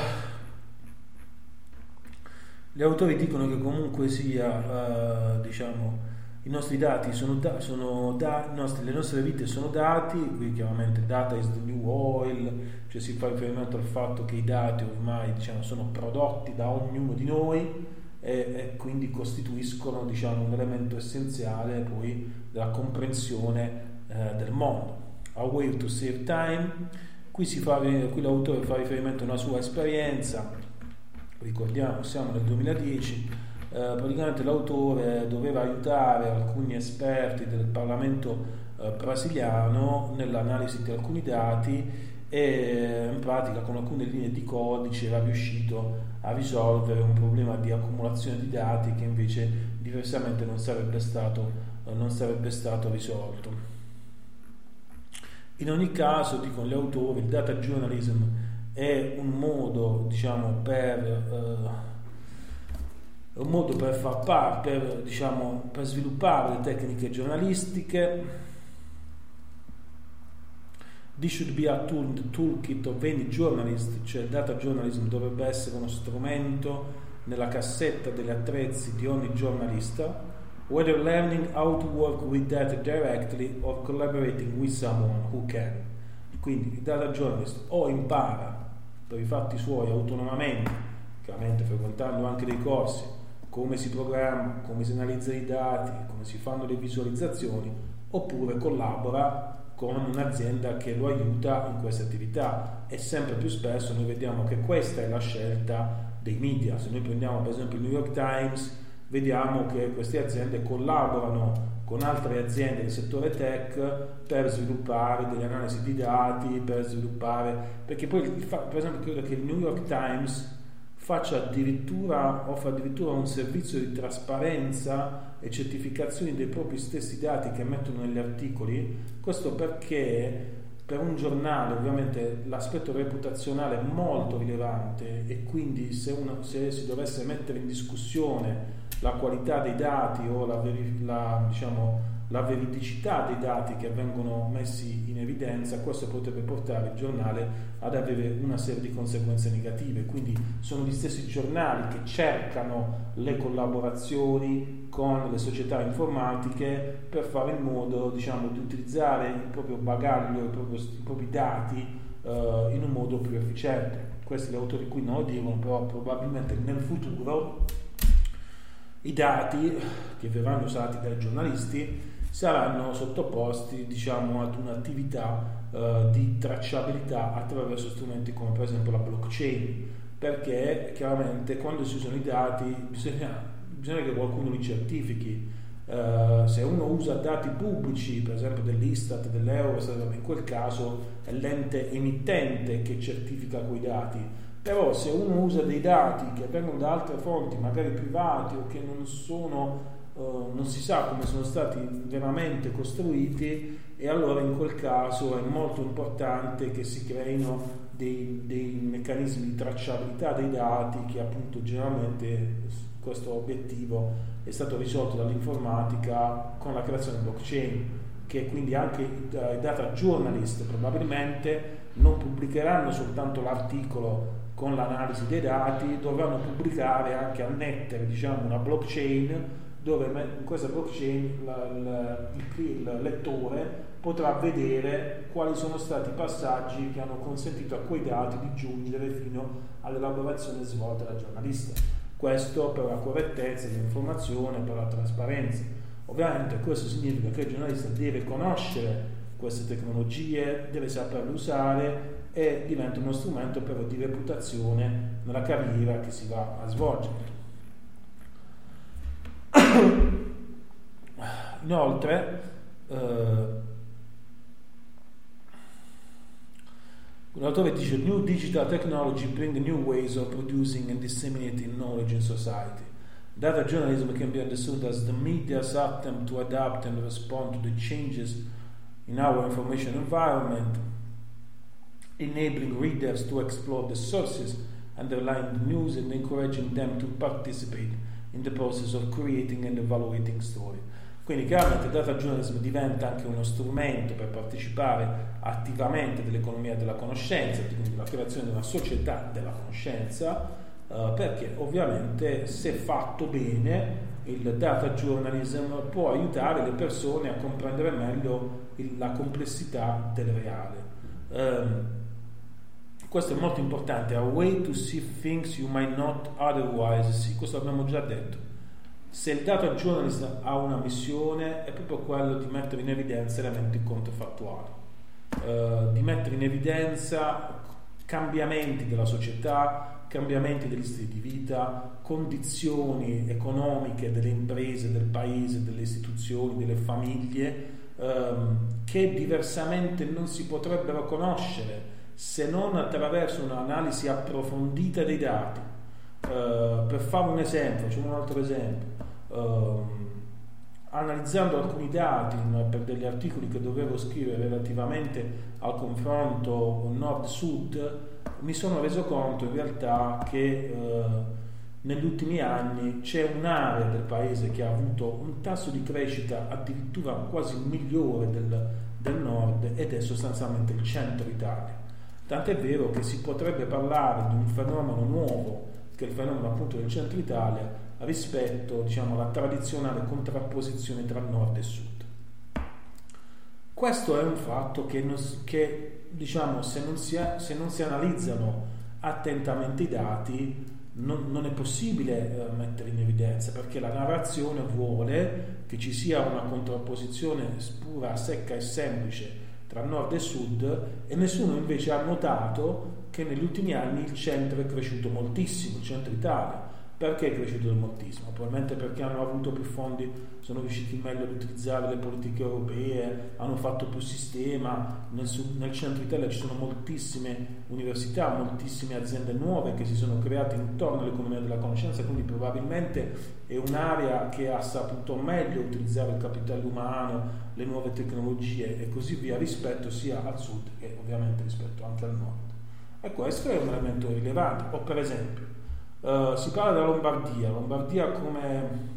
gli autori dicono che comunque sia uh, diciamo i nostri dati sono, da, sono da, nostri, le nostre vite sono dati, qui chiaramente data is the new oil, cioè si fa riferimento al fatto che i dati ormai diciamo, sono prodotti da ognuno di noi e, e quindi costituiscono diciamo, un elemento essenziale poi della comprensione eh, del mondo. A way to save time, qui, fa, qui l'autore fa riferimento a una sua esperienza, ricordiamo siamo nel 2010 eh, praticamente l'autore doveva aiutare alcuni esperti del Parlamento eh, brasiliano nell'analisi di alcuni dati e in pratica con alcune linee di codice era riuscito a risolvere un problema di accumulazione di dati che invece diversamente non sarebbe stato, eh, non sarebbe stato risolto. In ogni caso, dicono gli autori, il data journalism è un modo diciamo, per eh, un modo per far parte, per, diciamo, per sviluppare le tecniche giornalistiche. This should be a tool in the toolkit of any journalist, cioè il data journalism dovrebbe essere uno strumento nella cassetta degli attrezzi di ogni giornalista, whether learning how to work with data directly or collaborating with someone who can. Quindi il data journalist o impara per i fatti suoi autonomamente, chiaramente frequentando anche dei corsi, come si programma, come si analizzano i dati, come si fanno le visualizzazioni, oppure collabora con un'azienda che lo aiuta in questa attività e sempre più spesso noi vediamo che questa è la scelta dei media. Se noi prendiamo per esempio il New York Times, vediamo che queste aziende collaborano con altre aziende del settore tech per sviluppare delle analisi di dati, per sviluppare, perché poi per esempio credo che il New York Times faccia addirittura, offra addirittura un servizio di trasparenza e certificazioni dei propri stessi dati che mettono negli articoli, questo perché per un giornale ovviamente l'aspetto reputazionale è molto rilevante e quindi se, una, se si dovesse mettere in discussione la qualità dei dati o la, la, diciamo, la veridicità dei dati che vengono messi in evidenza, questo potrebbe portare il giornale ad avere una serie di conseguenze negative. Quindi sono gli stessi giornali che cercano le collaborazioni con le società informatiche per fare in modo diciamo, di utilizzare il proprio bagaglio, i propri, i propri dati eh, in un modo più efficiente. Questi gli autori qui non lo dicono, però probabilmente nel futuro i dati che verranno usati dai giornalisti saranno sottoposti diciamo, ad un'attività eh, di tracciabilità attraverso strumenti come per esempio la blockchain perché chiaramente quando si usano i dati bisogna, bisogna che qualcuno li certifichi. Uh, se uno usa dati pubblici per esempio dell'Istat, dell'Eurostat in quel caso è l'ente emittente che certifica quei dati però se uno usa dei dati che vengono da altre fonti, magari privati o che non sono, eh, non si sa come sono stati veramente costruiti, e allora in quel caso è molto importante che si creino dei, dei meccanismi di tracciabilità dei dati che appunto generalmente questo obiettivo è stato risolto dall'informatica con la creazione blockchain che quindi anche i data journalist probabilmente non pubblicheranno soltanto l'articolo con l'analisi dei dati dovranno pubblicare anche annettere diciamo, una blockchain dove in questa blockchain il, il lettore potrà vedere quali sono stati i passaggi che hanno consentito a quei dati di giungere fino all'elaborazione svolta dal giornalista. Questo per la correttezza dell'informazione, per la trasparenza. Ovviamente questo significa che il giornalista deve conoscere queste tecnologie, deve saperle usare e diventa uno strumento però di reputazione nella carriera che si va a svolgere. <coughs> Inoltre, eh, l'autore dice New digital technology bring new ways of producing and disseminating knowledge in society. Data journalism can be understood as the media's attempt to adapt and respond to the changes in our information environment enabling readers to explore the sources underlying the news and encouraging them to participate in the process of creating and evaluating story. Quindi chiaramente il data journalism diventa anche uno strumento per partecipare attivamente dell'economia della conoscenza, quindi la creazione di una società della conoscenza, eh, perché ovviamente se fatto bene il data journalism può aiutare le persone a comprendere meglio il, la complessità del reale. Um, questo è molto importante, a way to see things you might not otherwise. See, questo l'abbiamo già detto. Se il data journalist ha una missione è proprio quello di mettere in evidenza elementi controfattuali, uh, di mettere in evidenza cambiamenti della società, cambiamenti degli stili di vita, condizioni economiche delle imprese, del paese, delle istituzioni, delle famiglie, ehm, che diversamente non si potrebbero conoscere se non attraverso un'analisi approfondita dei dati. Uh, per fare un esempio, c'è un altro esempio, uh, analizzando alcuni dati per degli articoli che dovevo scrivere relativamente al confronto nord-sud, mi sono reso conto in realtà che uh, negli ultimi anni c'è un'area del paese che ha avuto un tasso di crescita addirittura quasi migliore del, del nord ed è sostanzialmente il centro Italia. Tant'è vero che si potrebbe parlare di un fenomeno nuovo, che è il fenomeno appunto del centro Italia, rispetto diciamo, alla tradizionale contrapposizione tra nord e sud. Questo è un fatto che, non, che diciamo, se, non si, se, non si, analizzano attentamente i dati non, non è possibile eh, mettere in evidenza perché la narrazione vuole che ci sia una contrapposizione pura, secca e semplice tra nord e sud e nessuno invece ha notato che negli ultimi anni il centro è cresciuto moltissimo, il centro Italia. Perché è cresciuto moltissimo? Probabilmente perché hanno avuto più fondi, sono riusciti meglio ad utilizzare le politiche europee, hanno fatto più sistema. Nel, nel centro Italia ci sono moltissime università, moltissime aziende nuove che si sono create intorno all'economia della conoscenza, quindi probabilmente è un'area che ha saputo meglio utilizzare il capitale umano, le nuove tecnologie e così via rispetto sia al sud che ovviamente rispetto anche al nord. E questo è un elemento rilevante. O per esempio, Uh, si parla della Lombardia, Lombardia come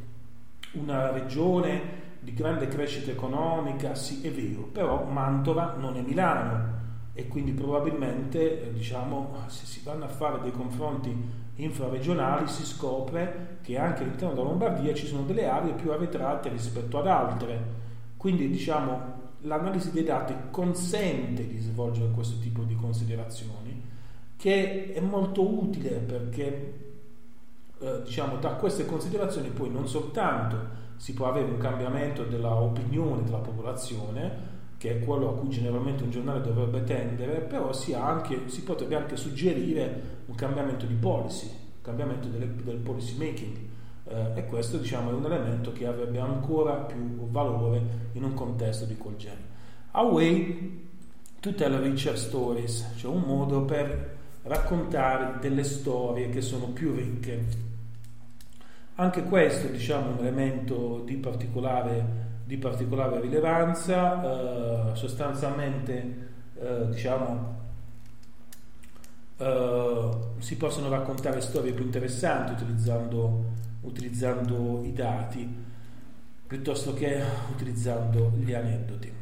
una regione di grande crescita economica, sì è vero, però Mantova non è Milano e quindi probabilmente eh, diciamo, se si vanno a fare dei confronti infraregionali si scopre che anche all'interno della Lombardia ci sono delle aree più arretrate rispetto ad altre. Quindi diciamo, l'analisi dei dati consente di svolgere questo tipo di considerazioni che è molto utile perché eh, diciamo, da queste considerazioni poi non soltanto si può avere un cambiamento dell'opinione della popolazione, che è quello a cui generalmente un giornale dovrebbe tendere, però si, anche, si potrebbe anche suggerire un cambiamento di policy, un cambiamento delle, del policy making. Eh, e questo diciamo, è un elemento che avrebbe ancora più valore in un contesto di quel genere. A way to tell richer stories, cioè un modo per raccontare delle storie che sono più ricche anche questo diciamo, un elemento di particolare, di particolare rilevanza, eh, sostanzialmente eh, diciamo, eh, si possono raccontare storie più interessanti utilizzando, utilizzando i dati piuttosto che utilizzando gli aneddoti.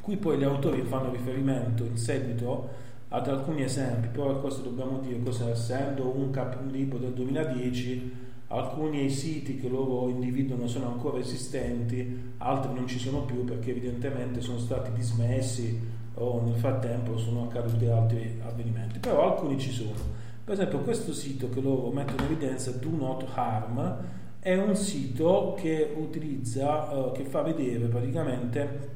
Qui poi gli autori fanno riferimento in seguito ad alcuni esempi, però questo dobbiamo dire essendo un, cap- un libro del 2010 alcuni siti che loro individuano sono ancora esistenti, altri non ci sono più perché evidentemente sono stati dismessi o nel frattempo sono accaduti altri avvenimenti, però alcuni ci sono. Per esempio questo sito che loro mettono in evidenza, Do Not Harm, è un sito che utilizza, eh, che fa vedere praticamente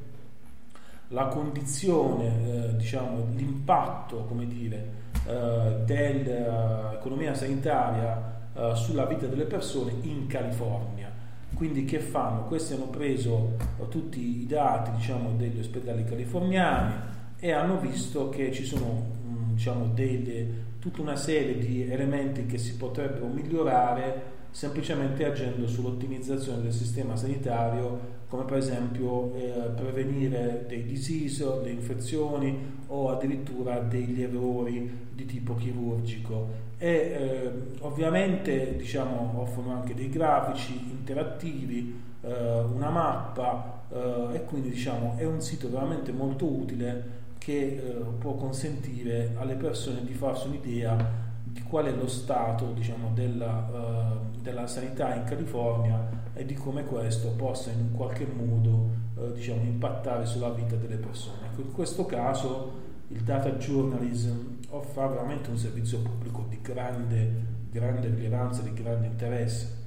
la condizione, eh, diciamo, l'impatto, come dire, eh, dell'economia sanitaria uh, sulla vita delle persone in California. Quindi che fanno? Questi hanno preso uh, tutti i dati diciamo, degli ospedali californiani e hanno visto che ci sono um, diciamo, delle, tutta una serie di elementi che si potrebbero migliorare semplicemente agendo sull'ottimizzazione del sistema sanitario, come per esempio eh, prevenire dei disease, delle infezioni o addirittura degli errori di tipo chirurgico. E eh, ovviamente diciamo, offrono anche dei grafici interattivi, eh, una mappa eh, e quindi diciamo, è un sito veramente molto utile che eh, può consentire alle persone di farsi un'idea di qual è lo stato diciamo, della, uh, della, sanità in California e di come questo possa in un qualche modo uh, diciamo, impattare sulla vita delle persone. Ecco, in questo caso il data journalism offre veramente un servizio pubblico di grande, grande rilevanza, di grande interesse.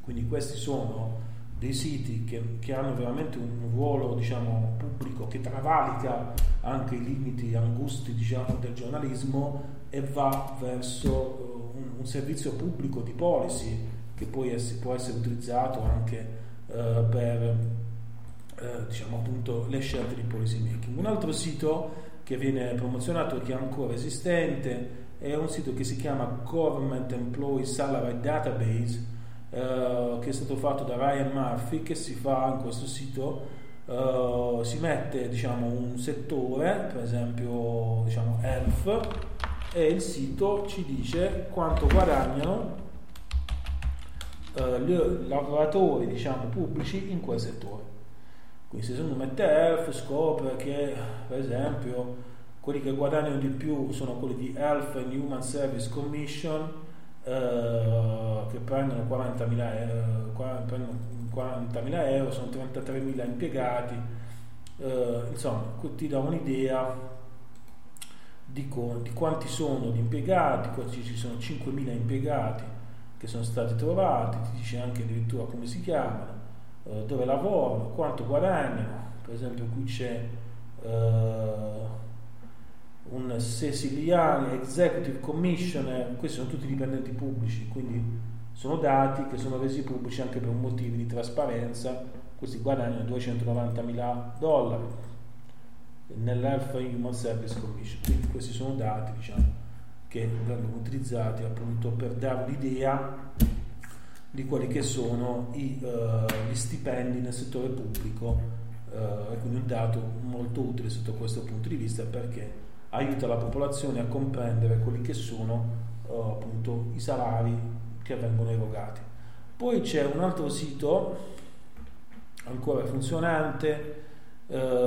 Quindi questi sono dei siti che, che, hanno veramente un ruolo diciamo, pubblico che travalica anche i limiti angusti diciamo, del giornalismo e va verso uh, un, un, servizio pubblico di policy che poi es- può essere utilizzato anche uh, per uh, diciamo, appunto, le scelte di policy making. Un altro sito che viene promozionato che è ancora esistente è un sito che si chiama Government Employee Salary Database eh, che è stato fatto da Ryan Murphy che si fa in questo sito eh, si mette diciamo un settore per esempio diciamo health e il sito ci dice quanto guadagnano eh, i lavoratori diciamo pubblici in quel settore quindi se uno mette health scopre che per esempio quelli che guadagnano di più sono quelli di Health and Human Service Commission eh, che prendono 40.000 euro, 40.000 euro, sono 33.000 impiegati, eh, insomma ti dà un'idea di, di, quanti sono gli impiegati, ci sono 5.000 impiegati che sono stati trovati, ti dice anche addirittura come si chiamano, eh, dove lavorano, quanto guadagnano, per esempio qui c'è eh, un Sicilian Executive Commissioner, questi sono tutti dipendenti pubblici, quindi sono dati che sono resi pubblici anche per motivi di trasparenza, questi guadagnano 290 mila dollari nell'Health Human Service Commission, quindi questi sono dati diciamo, che vengono utilizzati appunto per dare l'idea di quelli che sono i, uh, gli stipendi nel settore pubblico uh, quindi un dato molto utile sotto questo punto di vista perché aiuta la popolazione a comprendere quelli che sono uh, appunto i salari che vengono erogati. Poi c'è un altro sito ancora funzionante,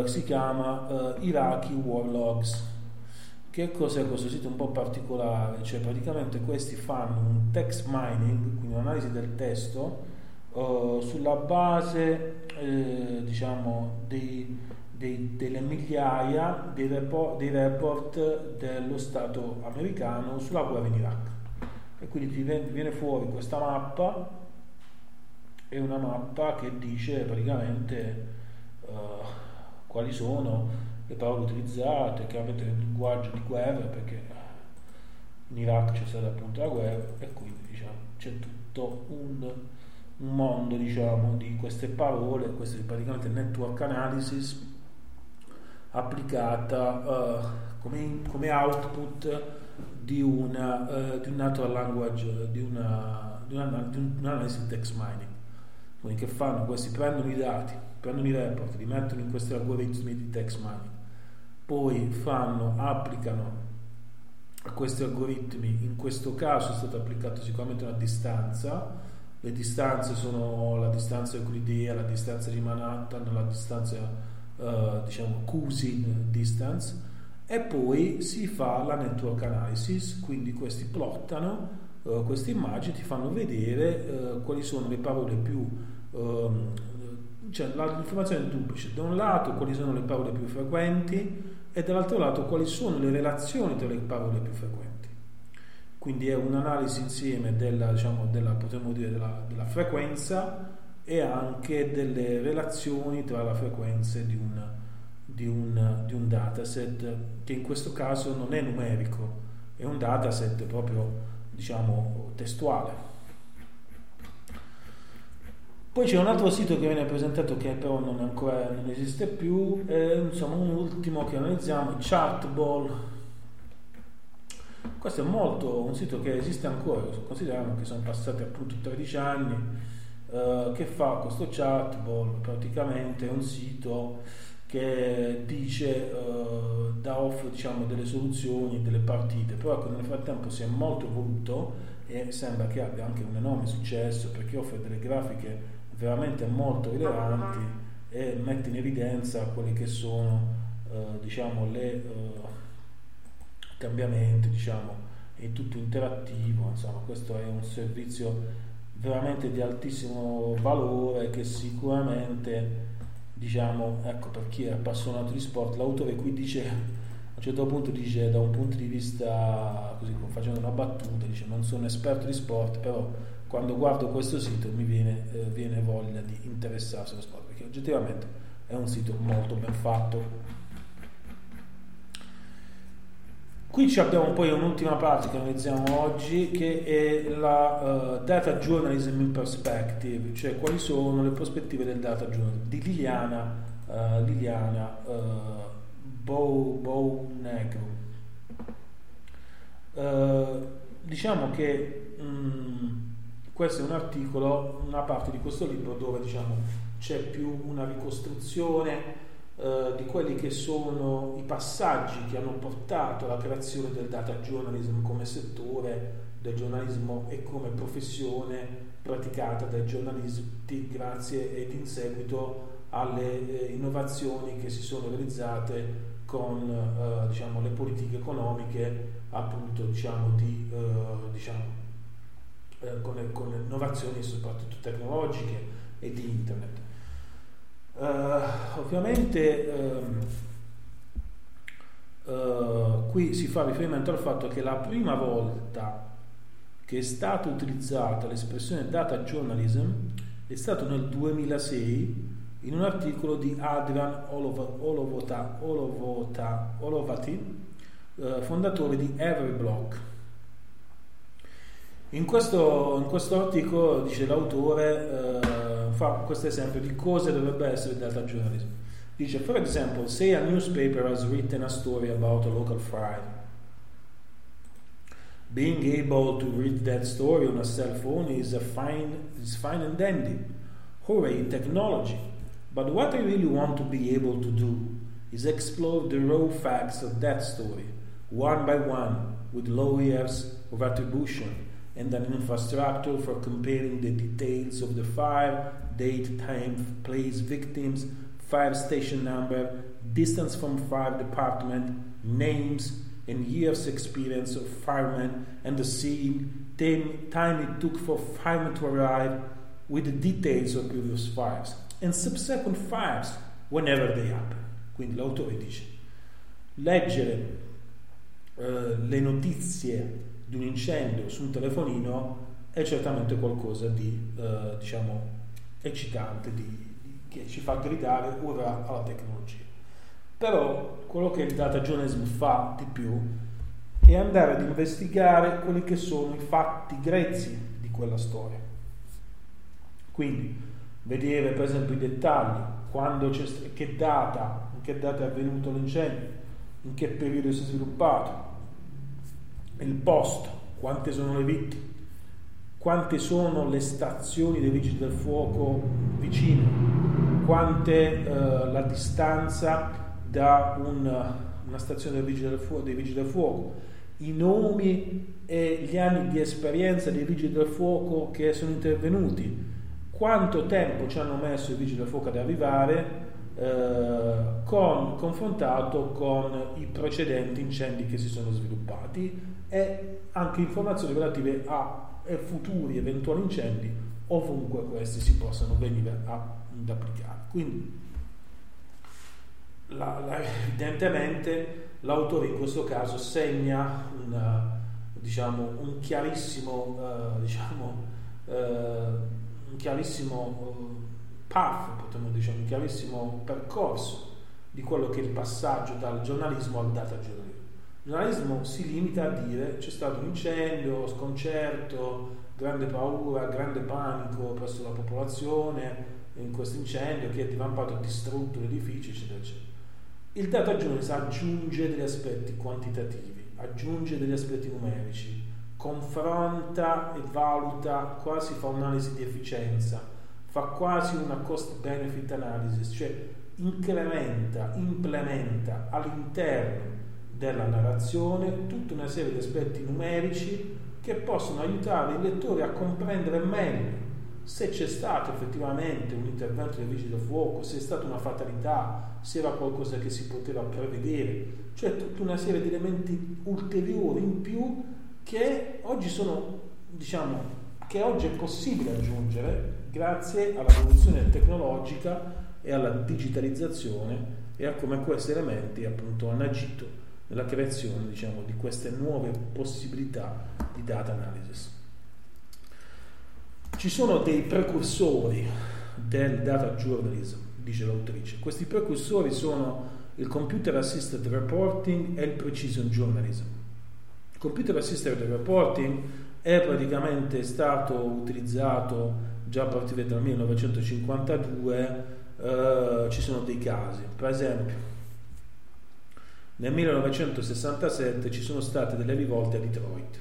si chiama Iraqi War Logs che cos'è questo sito un po' particolare? Cioè praticamente questi fanno un text mining, quindi un'analisi del testo, uh, sulla base eh, diciamo dei, dei, delle migliaia dei report, dei report, dello Stato americano sulla guerra in Iraq. E quindi ti viene fuori questa mappa, è una mappa che dice praticamente uh, quali sono le parole utilizzate, chiaramente nel linguaggio di guerra, perché in Iraq c'è stata appunto la guerra e quindi diciamo, c'è tutto un, un mondo diciamo, di queste parole, questo è praticamente network analysis applicata uh, come, come, output di, una, uh, di un natural language, di, una, di, una, di un'analisi text mining. Quindi che fanno? Questi prendono i dati, prendono i report, li mettono in questi algoritmi di text mining poi fanno, applicano a questi algoritmi, in questo caso è stata applicata sicuramente una distanza, le distanze sono la distanza euclidea, la distanza di Manhattan, la distanza uh, diciamo Cousin distance e poi si fa la network analysis, quindi questi plottano uh, queste immagini, ti fanno vedere uh, quali sono le parole più uh, cioè l'informazione è duplice, da un lato quali sono le parole più frequenti e dall'altro lato quali sono le relazioni tra le parole più frequenti. Quindi è un'analisi insieme della, diciamo, della, dire, della, della frequenza e anche delle relazioni tra le frequenze di un, di, un, di un dataset che in questo caso non è numerico, è un dataset proprio diciamo testuale. Poi c'è un altro sito che viene presentato che però non, ancora, non esiste più, e, insomma un ultimo che analizziamo, Chartball. Questo è molto un sito che esiste ancora, consideriamo che sono passati appunto 13 anni, eh, che fa questo Chartball, praticamente è un sito che dice, eh, dà offre diciamo, delle soluzioni, delle partite, però ecco, nel frattempo si è molto evoluto e sembra che abbia anche un enorme successo perché offre delle grafiche veramente molto rilevanti e mette in evidenza quelli che sono eh, diciamo le eh, cambiamenti diciamo è tutto interattivo insomma questo è un servizio veramente di altissimo valore che sicuramente diciamo ecco per chi è appassionato di sport l'autore qui dice a un certo punto dice da un punto di vista così facendo una battuta dice non sono esperto di sport però quando guardo questo sito mi viene, eh, viene voglia di interessarsi allo sport perché oggettivamente è un sito molto ben fatto Qui abbiamo poi un'ultima parte che analizziamo oggi che è la uh, Data Journalism in Perspective, cioè quali sono le prospettive del data journalism di Liliana, uh, Liliana uh, Bow, Bow. Uh, diciamo che um, questo è un articolo, una parte di questo libro dove diciamo, c'è più una ricostruzione eh, di quelli che sono i passaggi che hanno portato alla creazione del data journalism come settore del giornalismo e come professione praticata dai giornalisti grazie ed in seguito alle eh, innovazioni che si sono realizzate con eh, diciamo, le politiche economiche appunto diciamo, di, eh, diciamo, eh, con, con innovazioni soprattutto tecnologiche e di internet. Uh, ovviamente uh, uh, qui si fa riferimento al fatto che la prima volta che è stata utilizzata l'espressione data journalism è stato nel 2006 in un articolo di Adrian Olov- Olovota, Olovota, Olovati, eh, fondatore di Everyblock. In questo, in questo articolo dice l'autore eh, fa questo esempio di cosa dovrebbe essere il data journalism. Dice, for example, say a newspaper has written a story about a local fry. Being able to read that story on a cell phone is a fine, is fine and dandy. Hooray, technology! But what I really want to be able to do is explore the raw facts of that story, one by one, with low years of attribution and an infrastructure for comparing the details of the fire, date, time, place, victims, fire station number, distance from fire department, names, and years experience of firemen and the scene, time, it took for firemen to arrive, with the details of previous fires and subsequent fires whenever they happen. Quindi l'autore leggere eh, le notizie di un incendio su un telefonino è certamente qualcosa di, eh, diciamo, eccitante, di, di, che ci fa gridare ora alla tecnologia. Però quello che il data journalism fa di più è andare ad investigare quelli che sono i fatti grezzi di quella storia. Quindi vedere per esempio i dettagli, quando c'è, che data, in che data è avvenuto l'incendio, in che periodo si è sviluppato, il posto, quante sono le vittime, quante sono le stazioni dei vigili del fuoco vicine, quante eh, la distanza da un, una stazione dei vigili, del fuoco, dei vigili del fuoco, i nomi e gli anni di esperienza dei vigili del fuoco che sono intervenuti, quanto tempo ci hanno messo i vigili del fuoco ad arrivare eh, con, confrontato con i precedenti incendi che si sono sviluppati e anche informazioni relative a futuri eventuali incendi ovunque questi si possano venire ad applicare. Quindi la, la, evidentemente l'autore in questo caso segna una, diciamo, un chiarissimo, uh, diciamo, uh, un chiarissimo uh, path, potremmo dire, un chiarissimo percorso di quello che è il passaggio dal giornalismo al data journalism. Il giornalismo si limita a dire c'è stato un incendio, sconcerto, grande paura, grande panico presso la popolazione in questo incendio che è divampato, distrutto l'edificio, eccetera, eccetera. Il data journalism aggiunge degli aspetti quantitativi, aggiunge degli aspetti numerici, confronta e valuta, quasi fa un'analisi di efficienza, fa quasi una cost benefit analysis, cioè incrementa, implementa all'interno della narrazione tutta una serie di aspetti numerici che possono aiutare il lettore a comprendere meglio se c'è stato effettivamente un intervento del vigile del fuoco, se è stata una fatalità, se era qualcosa che si poteva prevedere, cioè tutta una serie di elementi ulteriori in più che oggi sono, diciamo, che oggi è possibile aggiungere grazie all'evoluzione tecnologica e alla digitalizzazione e a come questi elementi appunto hanno agito nella creazione diciamo, di queste nuove possibilità di data analysis. Ci sono dei precursori del data journalism, dice l'autrice. Questi precursori sono il computer assisted reporting e il precision journalism. Il computer assisted reporting è praticamente stato utilizzato già a partire dal 1952, eh, ci sono dei casi, per esempio nel 1967 ci sono state delle rivolte a Detroit.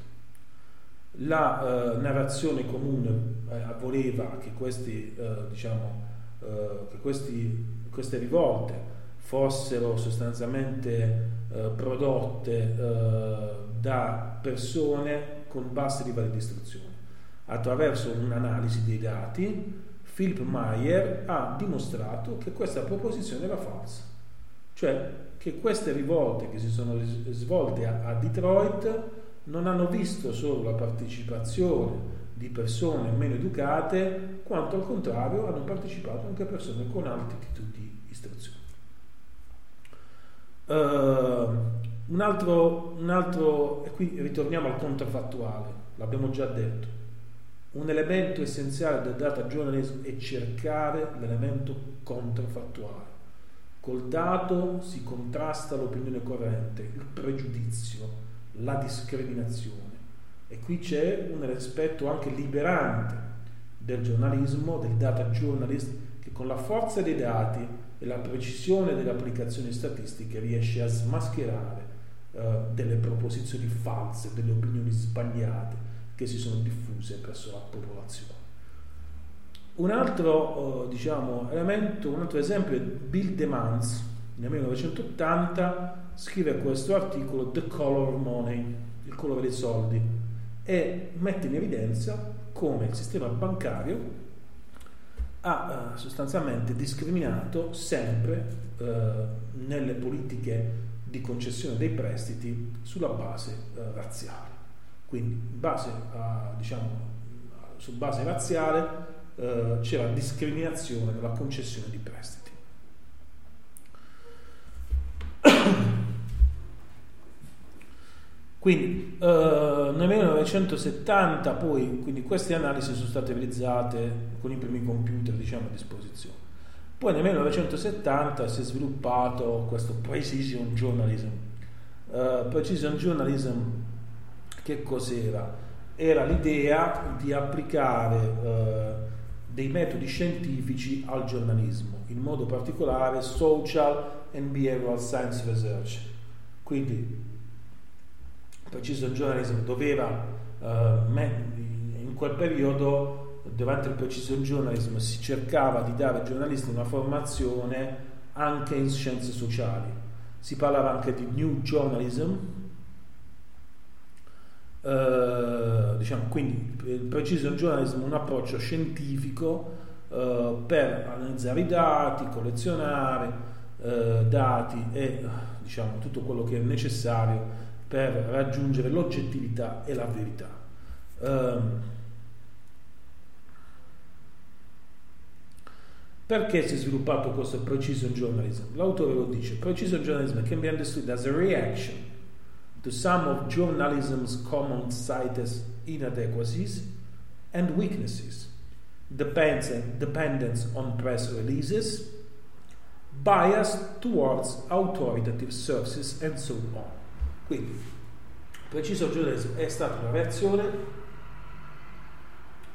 La eh, narrazione comune eh, voleva che, questi, eh, diciamo, eh, che questi, queste rivolte fossero sostanzialmente eh, prodotte eh, da persone con bassi livelli di istruzione. Attraverso un'analisi dei dati, Philip Meyer ha dimostrato che questa proposizione era falsa. Cioè, che queste rivolte che si sono svolte a, Detroit non hanno visto solo la partecipazione di persone meno educate, quanto al contrario hanno partecipato anche persone con alti titoli di istruzione. Uh, un, altro, un altro, e qui ritorniamo al controfattuale, l'abbiamo già detto. Un elemento essenziale del data journalism è cercare l'elemento controfattuale. Col dato si contrasta l'opinione corrente, il pregiudizio, la discriminazione. E qui c'è un aspetto anche liberante del giornalismo, del data journalist, che con la forza dei dati e la precisione delle applicazioni statistiche riesce a smascherare eh, delle proposizioni false, delle opinioni sbagliate che si sono diffuse presso la popolazione. Un altro eh, diciamo, elemento, un altro esempio è Bill DeMans, nel 1980 scrive questo articolo The Color Money, il colore dei soldi, e mette in evidenza come il sistema bancario ha eh, sostanzialmente discriminato sempre eh, nelle politiche di concessione dei prestiti sulla base eh, razziale. Quindi base diciamo, su base razziale eh, c'era discriminazione nella concessione di prestiti. <coughs> Quindi eh, nel 1970 poi queste analisi sono state realizzate con i primi computer diciamo, a disposizione. Poi nel 1970 si è sviluppato questo precision journalism. Uh, precision journalism che cos'era? Era l'idea di applicare uh, dei metodi scientifici al giornalismo, in modo particolare social and behavioral science research. Quindi precision journalism doveva uh, in quel periodo durante il precision journalism si cercava di dare ai giornalisti una formazione anche in scienze sociali si parlava anche di new journalism uh, diciamo quindi il precision journalism un approccio scientifico uh, per analizzare i dati collezionare dati e diciamo tutto quello che è necessario per raggiungere l'oggettività e la verità. Um, perché si è sviluppato questo precision journalism? L'autore lo dice: Precision journalism can be understood as a reaction to some of journalism's common cited inadequacies and weaknesses, dependence on press releases, bias towards authoritative sources, and so on. Quindi, preciso giudizio è stata una reazione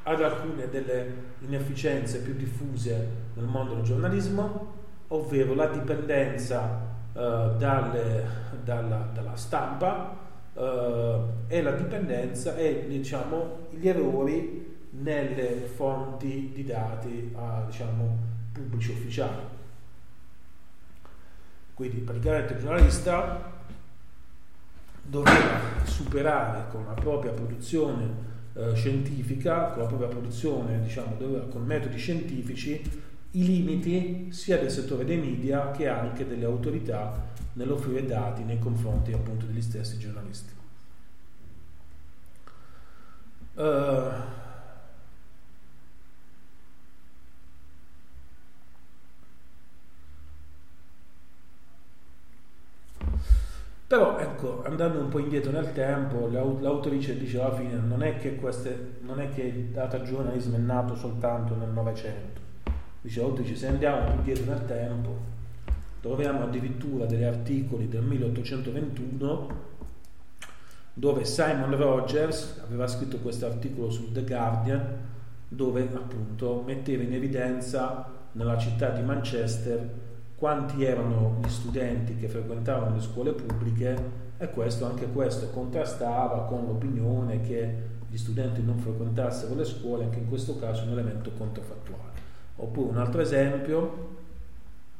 ad alcune delle inefficienze più diffuse nel mondo del giornalismo, ovvero la dipendenza dalle, dalla, dalla, stampa eh, e la dipendenza e diciamo, gli errori nelle fonti di dati eh, diciamo, pubblici ufficiali. Quindi praticamente il giornalista doveva superare con la propria produzione eh, scientifica, con la propria produzione, diciamo, doveva, con metodi scientifici, i limiti sia del settore dei media che anche delle autorità nell'offrire dati nei confronti appunto degli stessi giornalisti. Uh, Però ecco, andando un po' indietro nel tempo, l'autrice dice alla fine non è che, queste, non è che il data journalism è nato soltanto nel Novecento. Dice l'autrice se andiamo più indietro nel tempo troviamo addirittura degli articoli del 1821 dove Simon Rogers aveva scritto questo articolo su The Guardian dove appunto metteva in evidenza nella città di Manchester quanti erano gli studenti che frequentavano le scuole pubbliche e questo, anche questo contrastava con l'opinione che gli studenti non frequentassero le scuole, anche in questo caso un elemento controfattuale. Oppure un altro esempio,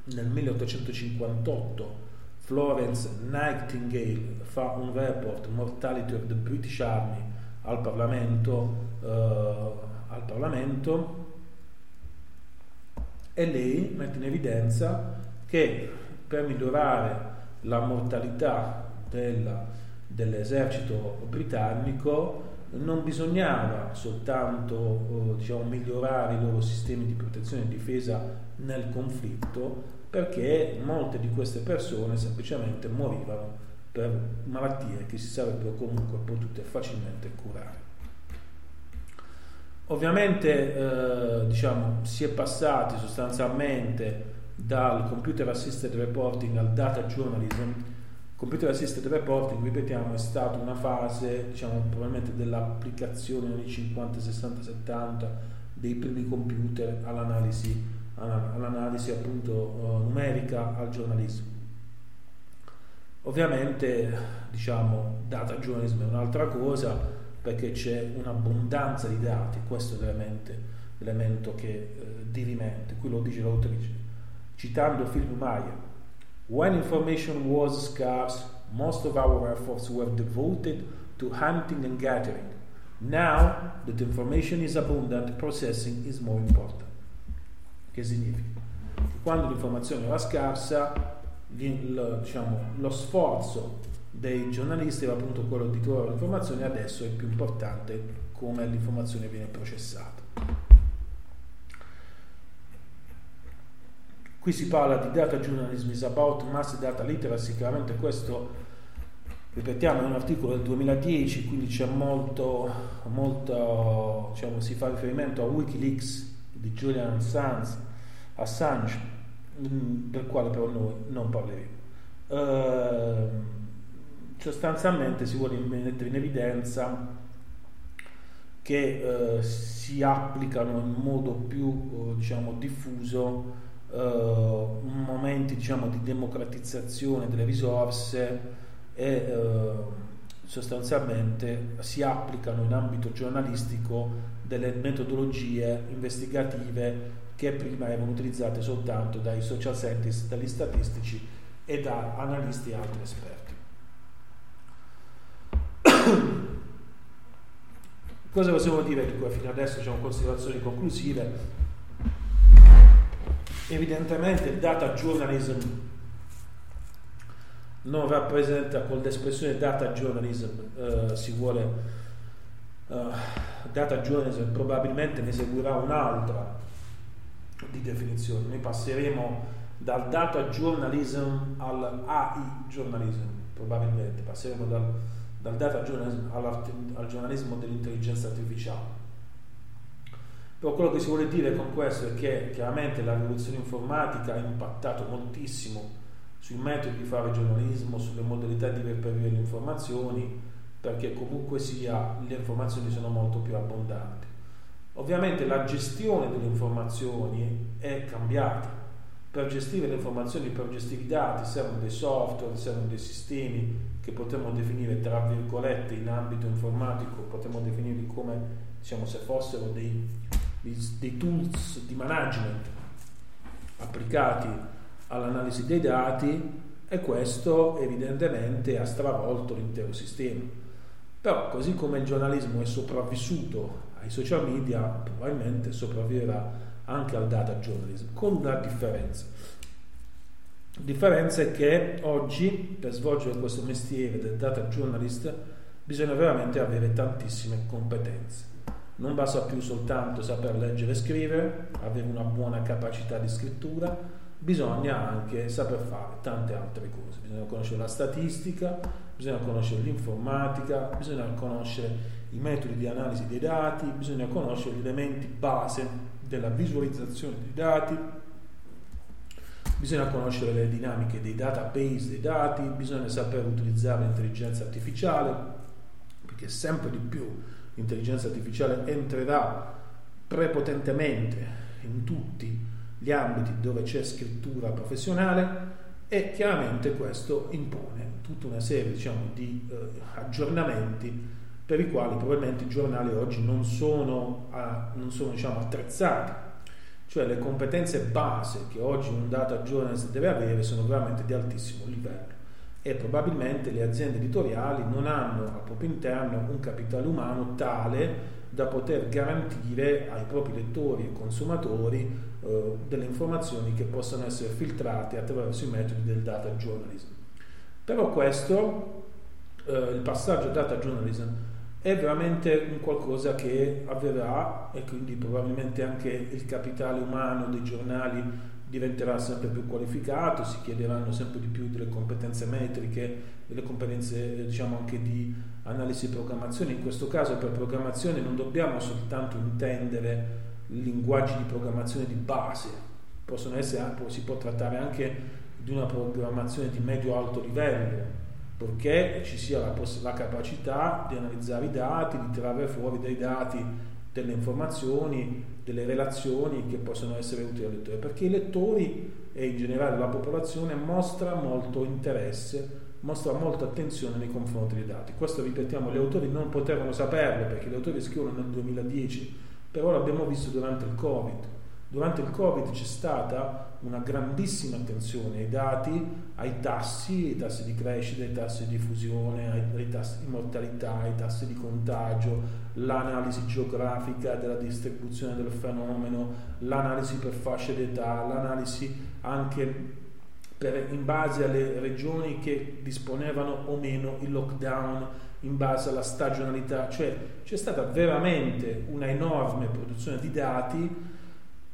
nel 1858 Florence Nightingale fa un report Mortality of the British Army al Parlamento, eh, al Parlamento e lei mette in evidenza che per migliorare la mortalità della, dell'esercito britannico non bisognava soltanto eh, diciamo, migliorare i loro sistemi di protezione e difesa nel conflitto, perché molte di queste persone semplicemente morivano per malattie che si sarebbero comunque potute facilmente curare. Ovviamente eh, diciamo, si è passati sostanzialmente dal computer assisted reporting al data journalism. Computer assisted reporting, ripetiamo, è stata una fase diciamo, probabilmente dell'applicazione negli 50, 60, 70 dei primi computer all'analisi, all'analisi appunto uh, numerica al giornalismo. Ovviamente diciamo data journalism è un'altra cosa perché c'è un'abbondanza di dati, questo è l'elemento che eh, dirimente, qui lo dice l'autrice, citando Philip Meyer. When information was scarce, most of our efforts were devoted to hunting and gathering. Now that information is abundant, processing is more important. Che significa? Quando l'informazione era scarsa, lo, diciamo, lo sforzo dei giornalisti era appunto quello di trovare l'informazione, adesso è più importante come l'informazione viene processata. Qui si parla di data journalism is about mass data literacy, chiaramente questo ripetiamo è un articolo del 2010 quindi c'è molto, molto diciamo, si fa riferimento a Wikileaks di Julian Assange, Assange mm, del quale però noi non parleremo. Uh, sostanzialmente si vuole mettere in evidenza che uh, si applicano in modo più uh, diciamo, diffuso momenti diciamo, di democratizzazione delle risorse e uh, sostanzialmente si applicano in ambito giornalistico delle metodologie investigative che prima erano utilizzate soltanto dai social scientists, dagli statistici e da analisti e altri esperti. <coughs> Cosa possiamo dire di cui fino adesso diciamo considerazioni conclusive? Evidentemente il data journalism non rappresenta con l'espressione data journalism eh, si vuole uh, data journalism probabilmente ne seguirà un'altra di definizione. Noi passeremo dal data journalism al AI journalism probabilmente. Passeremo dal, dal data journalism al giornalismo dell'intelligenza artificiale però quello che si vuole dire con questo è che chiaramente la rivoluzione informatica ha impattato moltissimo sui metodi di fare giornalismo, sulle modalità di reperire le informazioni, perché comunque sia le informazioni sono molto più abbondanti. Ovviamente la gestione delle informazioni è cambiata. Per gestire le informazioni, per gestire i dati servono dei software, servono dei sistemi che potremmo definire tra virgolette in ambito informatico, potremmo definirli come diciamo se fossero dei dei tools di management applicati all'analisi dei dati e questo evidentemente ha stravolto l'intero sistema. Però così come il giornalismo è sopravvissuto ai social media, probabilmente sopravviverà anche al data journalism, con una differenza. La differenza è che oggi per svolgere questo mestiere del data journalist bisogna veramente avere tantissime competenze non basta più soltanto saper leggere e scrivere, avere una buona capacità di scrittura, bisogna anche saper fare tante altre cose. Bisogna conoscere la statistica, bisogna conoscere l'informatica, bisogna conoscere i metodi di analisi dei dati, bisogna conoscere gli elementi base della visualizzazione dei dati, bisogna conoscere le dinamiche dei database dei dati, bisogna saper utilizzare l'intelligenza artificiale, perché sempre di più l'intelligenza artificiale entrerà prepotentemente in tutti gli ambiti dove c'è scrittura professionale e chiaramente questo impone tutta una serie diciamo, di eh, aggiornamenti per i quali probabilmente i giornali oggi non sono, a, non sono diciamo, attrezzati, cioè le competenze base che oggi un data journalist deve avere sono veramente di altissimo livello e probabilmente le aziende editoriali non hanno al proprio interno un capitale umano tale da poter garantire ai propri lettori e consumatori eh, delle informazioni che possano essere filtrate attraverso i metodi del data journalism. Però questo, eh, il passaggio data journalism, è veramente un qualcosa che avverrà e quindi probabilmente anche il capitale umano dei giornali diventerà sempre più qualificato, si chiederanno sempre di più delle competenze metriche, delle competenze eh, diciamo anche di analisi e programmazione. In questo caso per programmazione non dobbiamo soltanto intendere linguaggi di programmazione di base, possono essere, si può trattare anche di una programmazione di medio-alto livello, perché ci sia la, la capacità di analizzare i dati, di trarre fuori dai dati delle informazioni, delle relazioni che possono essere utili al lettore, perché i lettori e in generale la popolazione mostra molto interesse, mostra molta attenzione nei confronti dei dati. Questo, ripetiamo, gli autori non potevano saperlo perché gli autori scrivono nel 2010, però l'abbiamo visto durante il Covid Durante il Covid c'è stata una grandissima attenzione ai dati, ai tassi, ai tassi di crescita, ai tassi di diffusione, ai, ai tassi di mortalità, ai tassi di contagio, l'analisi geografica della distribuzione del fenomeno, l'analisi per fasce d'età, l'analisi anche per, in base alle regioni che disponevano o meno il lockdown in base alla stagionalità, cioè c'è stata veramente una enorme produzione di dati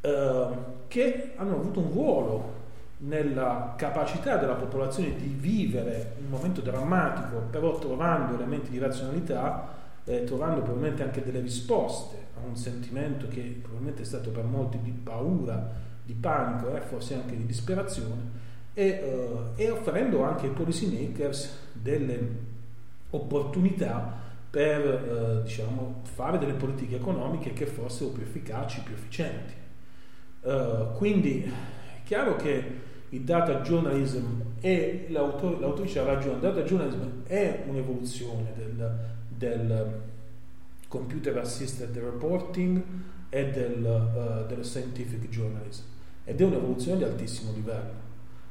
Ehm, che hanno avuto un ruolo nella capacità della popolazione di vivere un momento drammatico, però trovando elementi di razionalità, eh, trovando probabilmente anche delle risposte a un sentimento che probabilmente è stato per molti di paura, di panico e eh, forse anche di disperazione, e, eh, e offrendo anche ai policy makers delle opportunità per eh, diciamo, fare delle politiche economiche che fossero più efficaci, più efficienti. Uh, quindi è chiaro che il data journalism e l'autrice ha ragione, il data journalism è un'evoluzione del, del computer assisted reporting e del, uh, del scientific journalism ed è un'evoluzione di altissimo livello.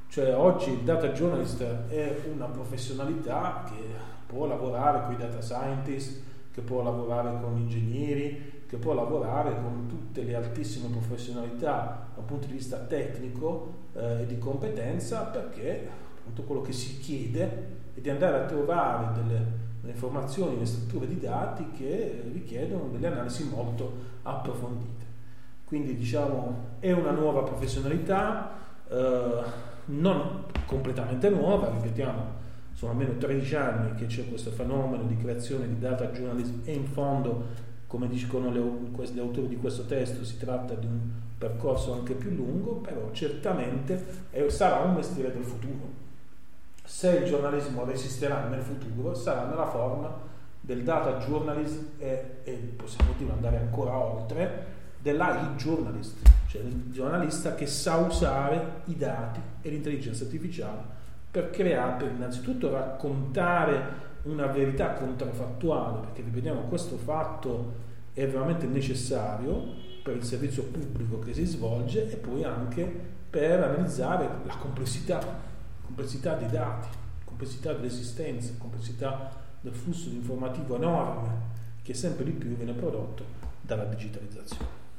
Cioè oggi il data journalist è una professionalità che può lavorare con i data scientist, che può lavorare con ingegneri, che può lavorare con tutte le altissime professionalità dal punto di vista tecnico eh, e di competenza perché appunto quello che si chiede è di andare a trovare delle, delle informazioni, delle strutture di dati che richiedono delle analisi molto approfondite. Quindi diciamo è una nuova professionalità, eh, non completamente nuova, ripetiamo, sono almeno 13 anni che c'è questo fenomeno di creazione di data journalism e in fondo come dicono gli autori di questo testo, si tratta di un percorso anche più lungo, però certamente sarà un mestiere del futuro. Se il giornalismo resisterà nel futuro, sarà nella forma del data journalism e, e possiamo dire andare ancora oltre, dell'AI journalist, cioè il giornalista che sa usare i dati e l'intelligenza artificiale per creare, per innanzitutto raccontare una verità controfattuale, perché ripetiamo questo fatto è veramente necessario per il servizio pubblico che si svolge e poi anche per analizzare la complessità, complessità dei dati, complessità dell'esistenza, complessità del flusso informativo enorme che sempre di più viene prodotto dalla digitalizzazione.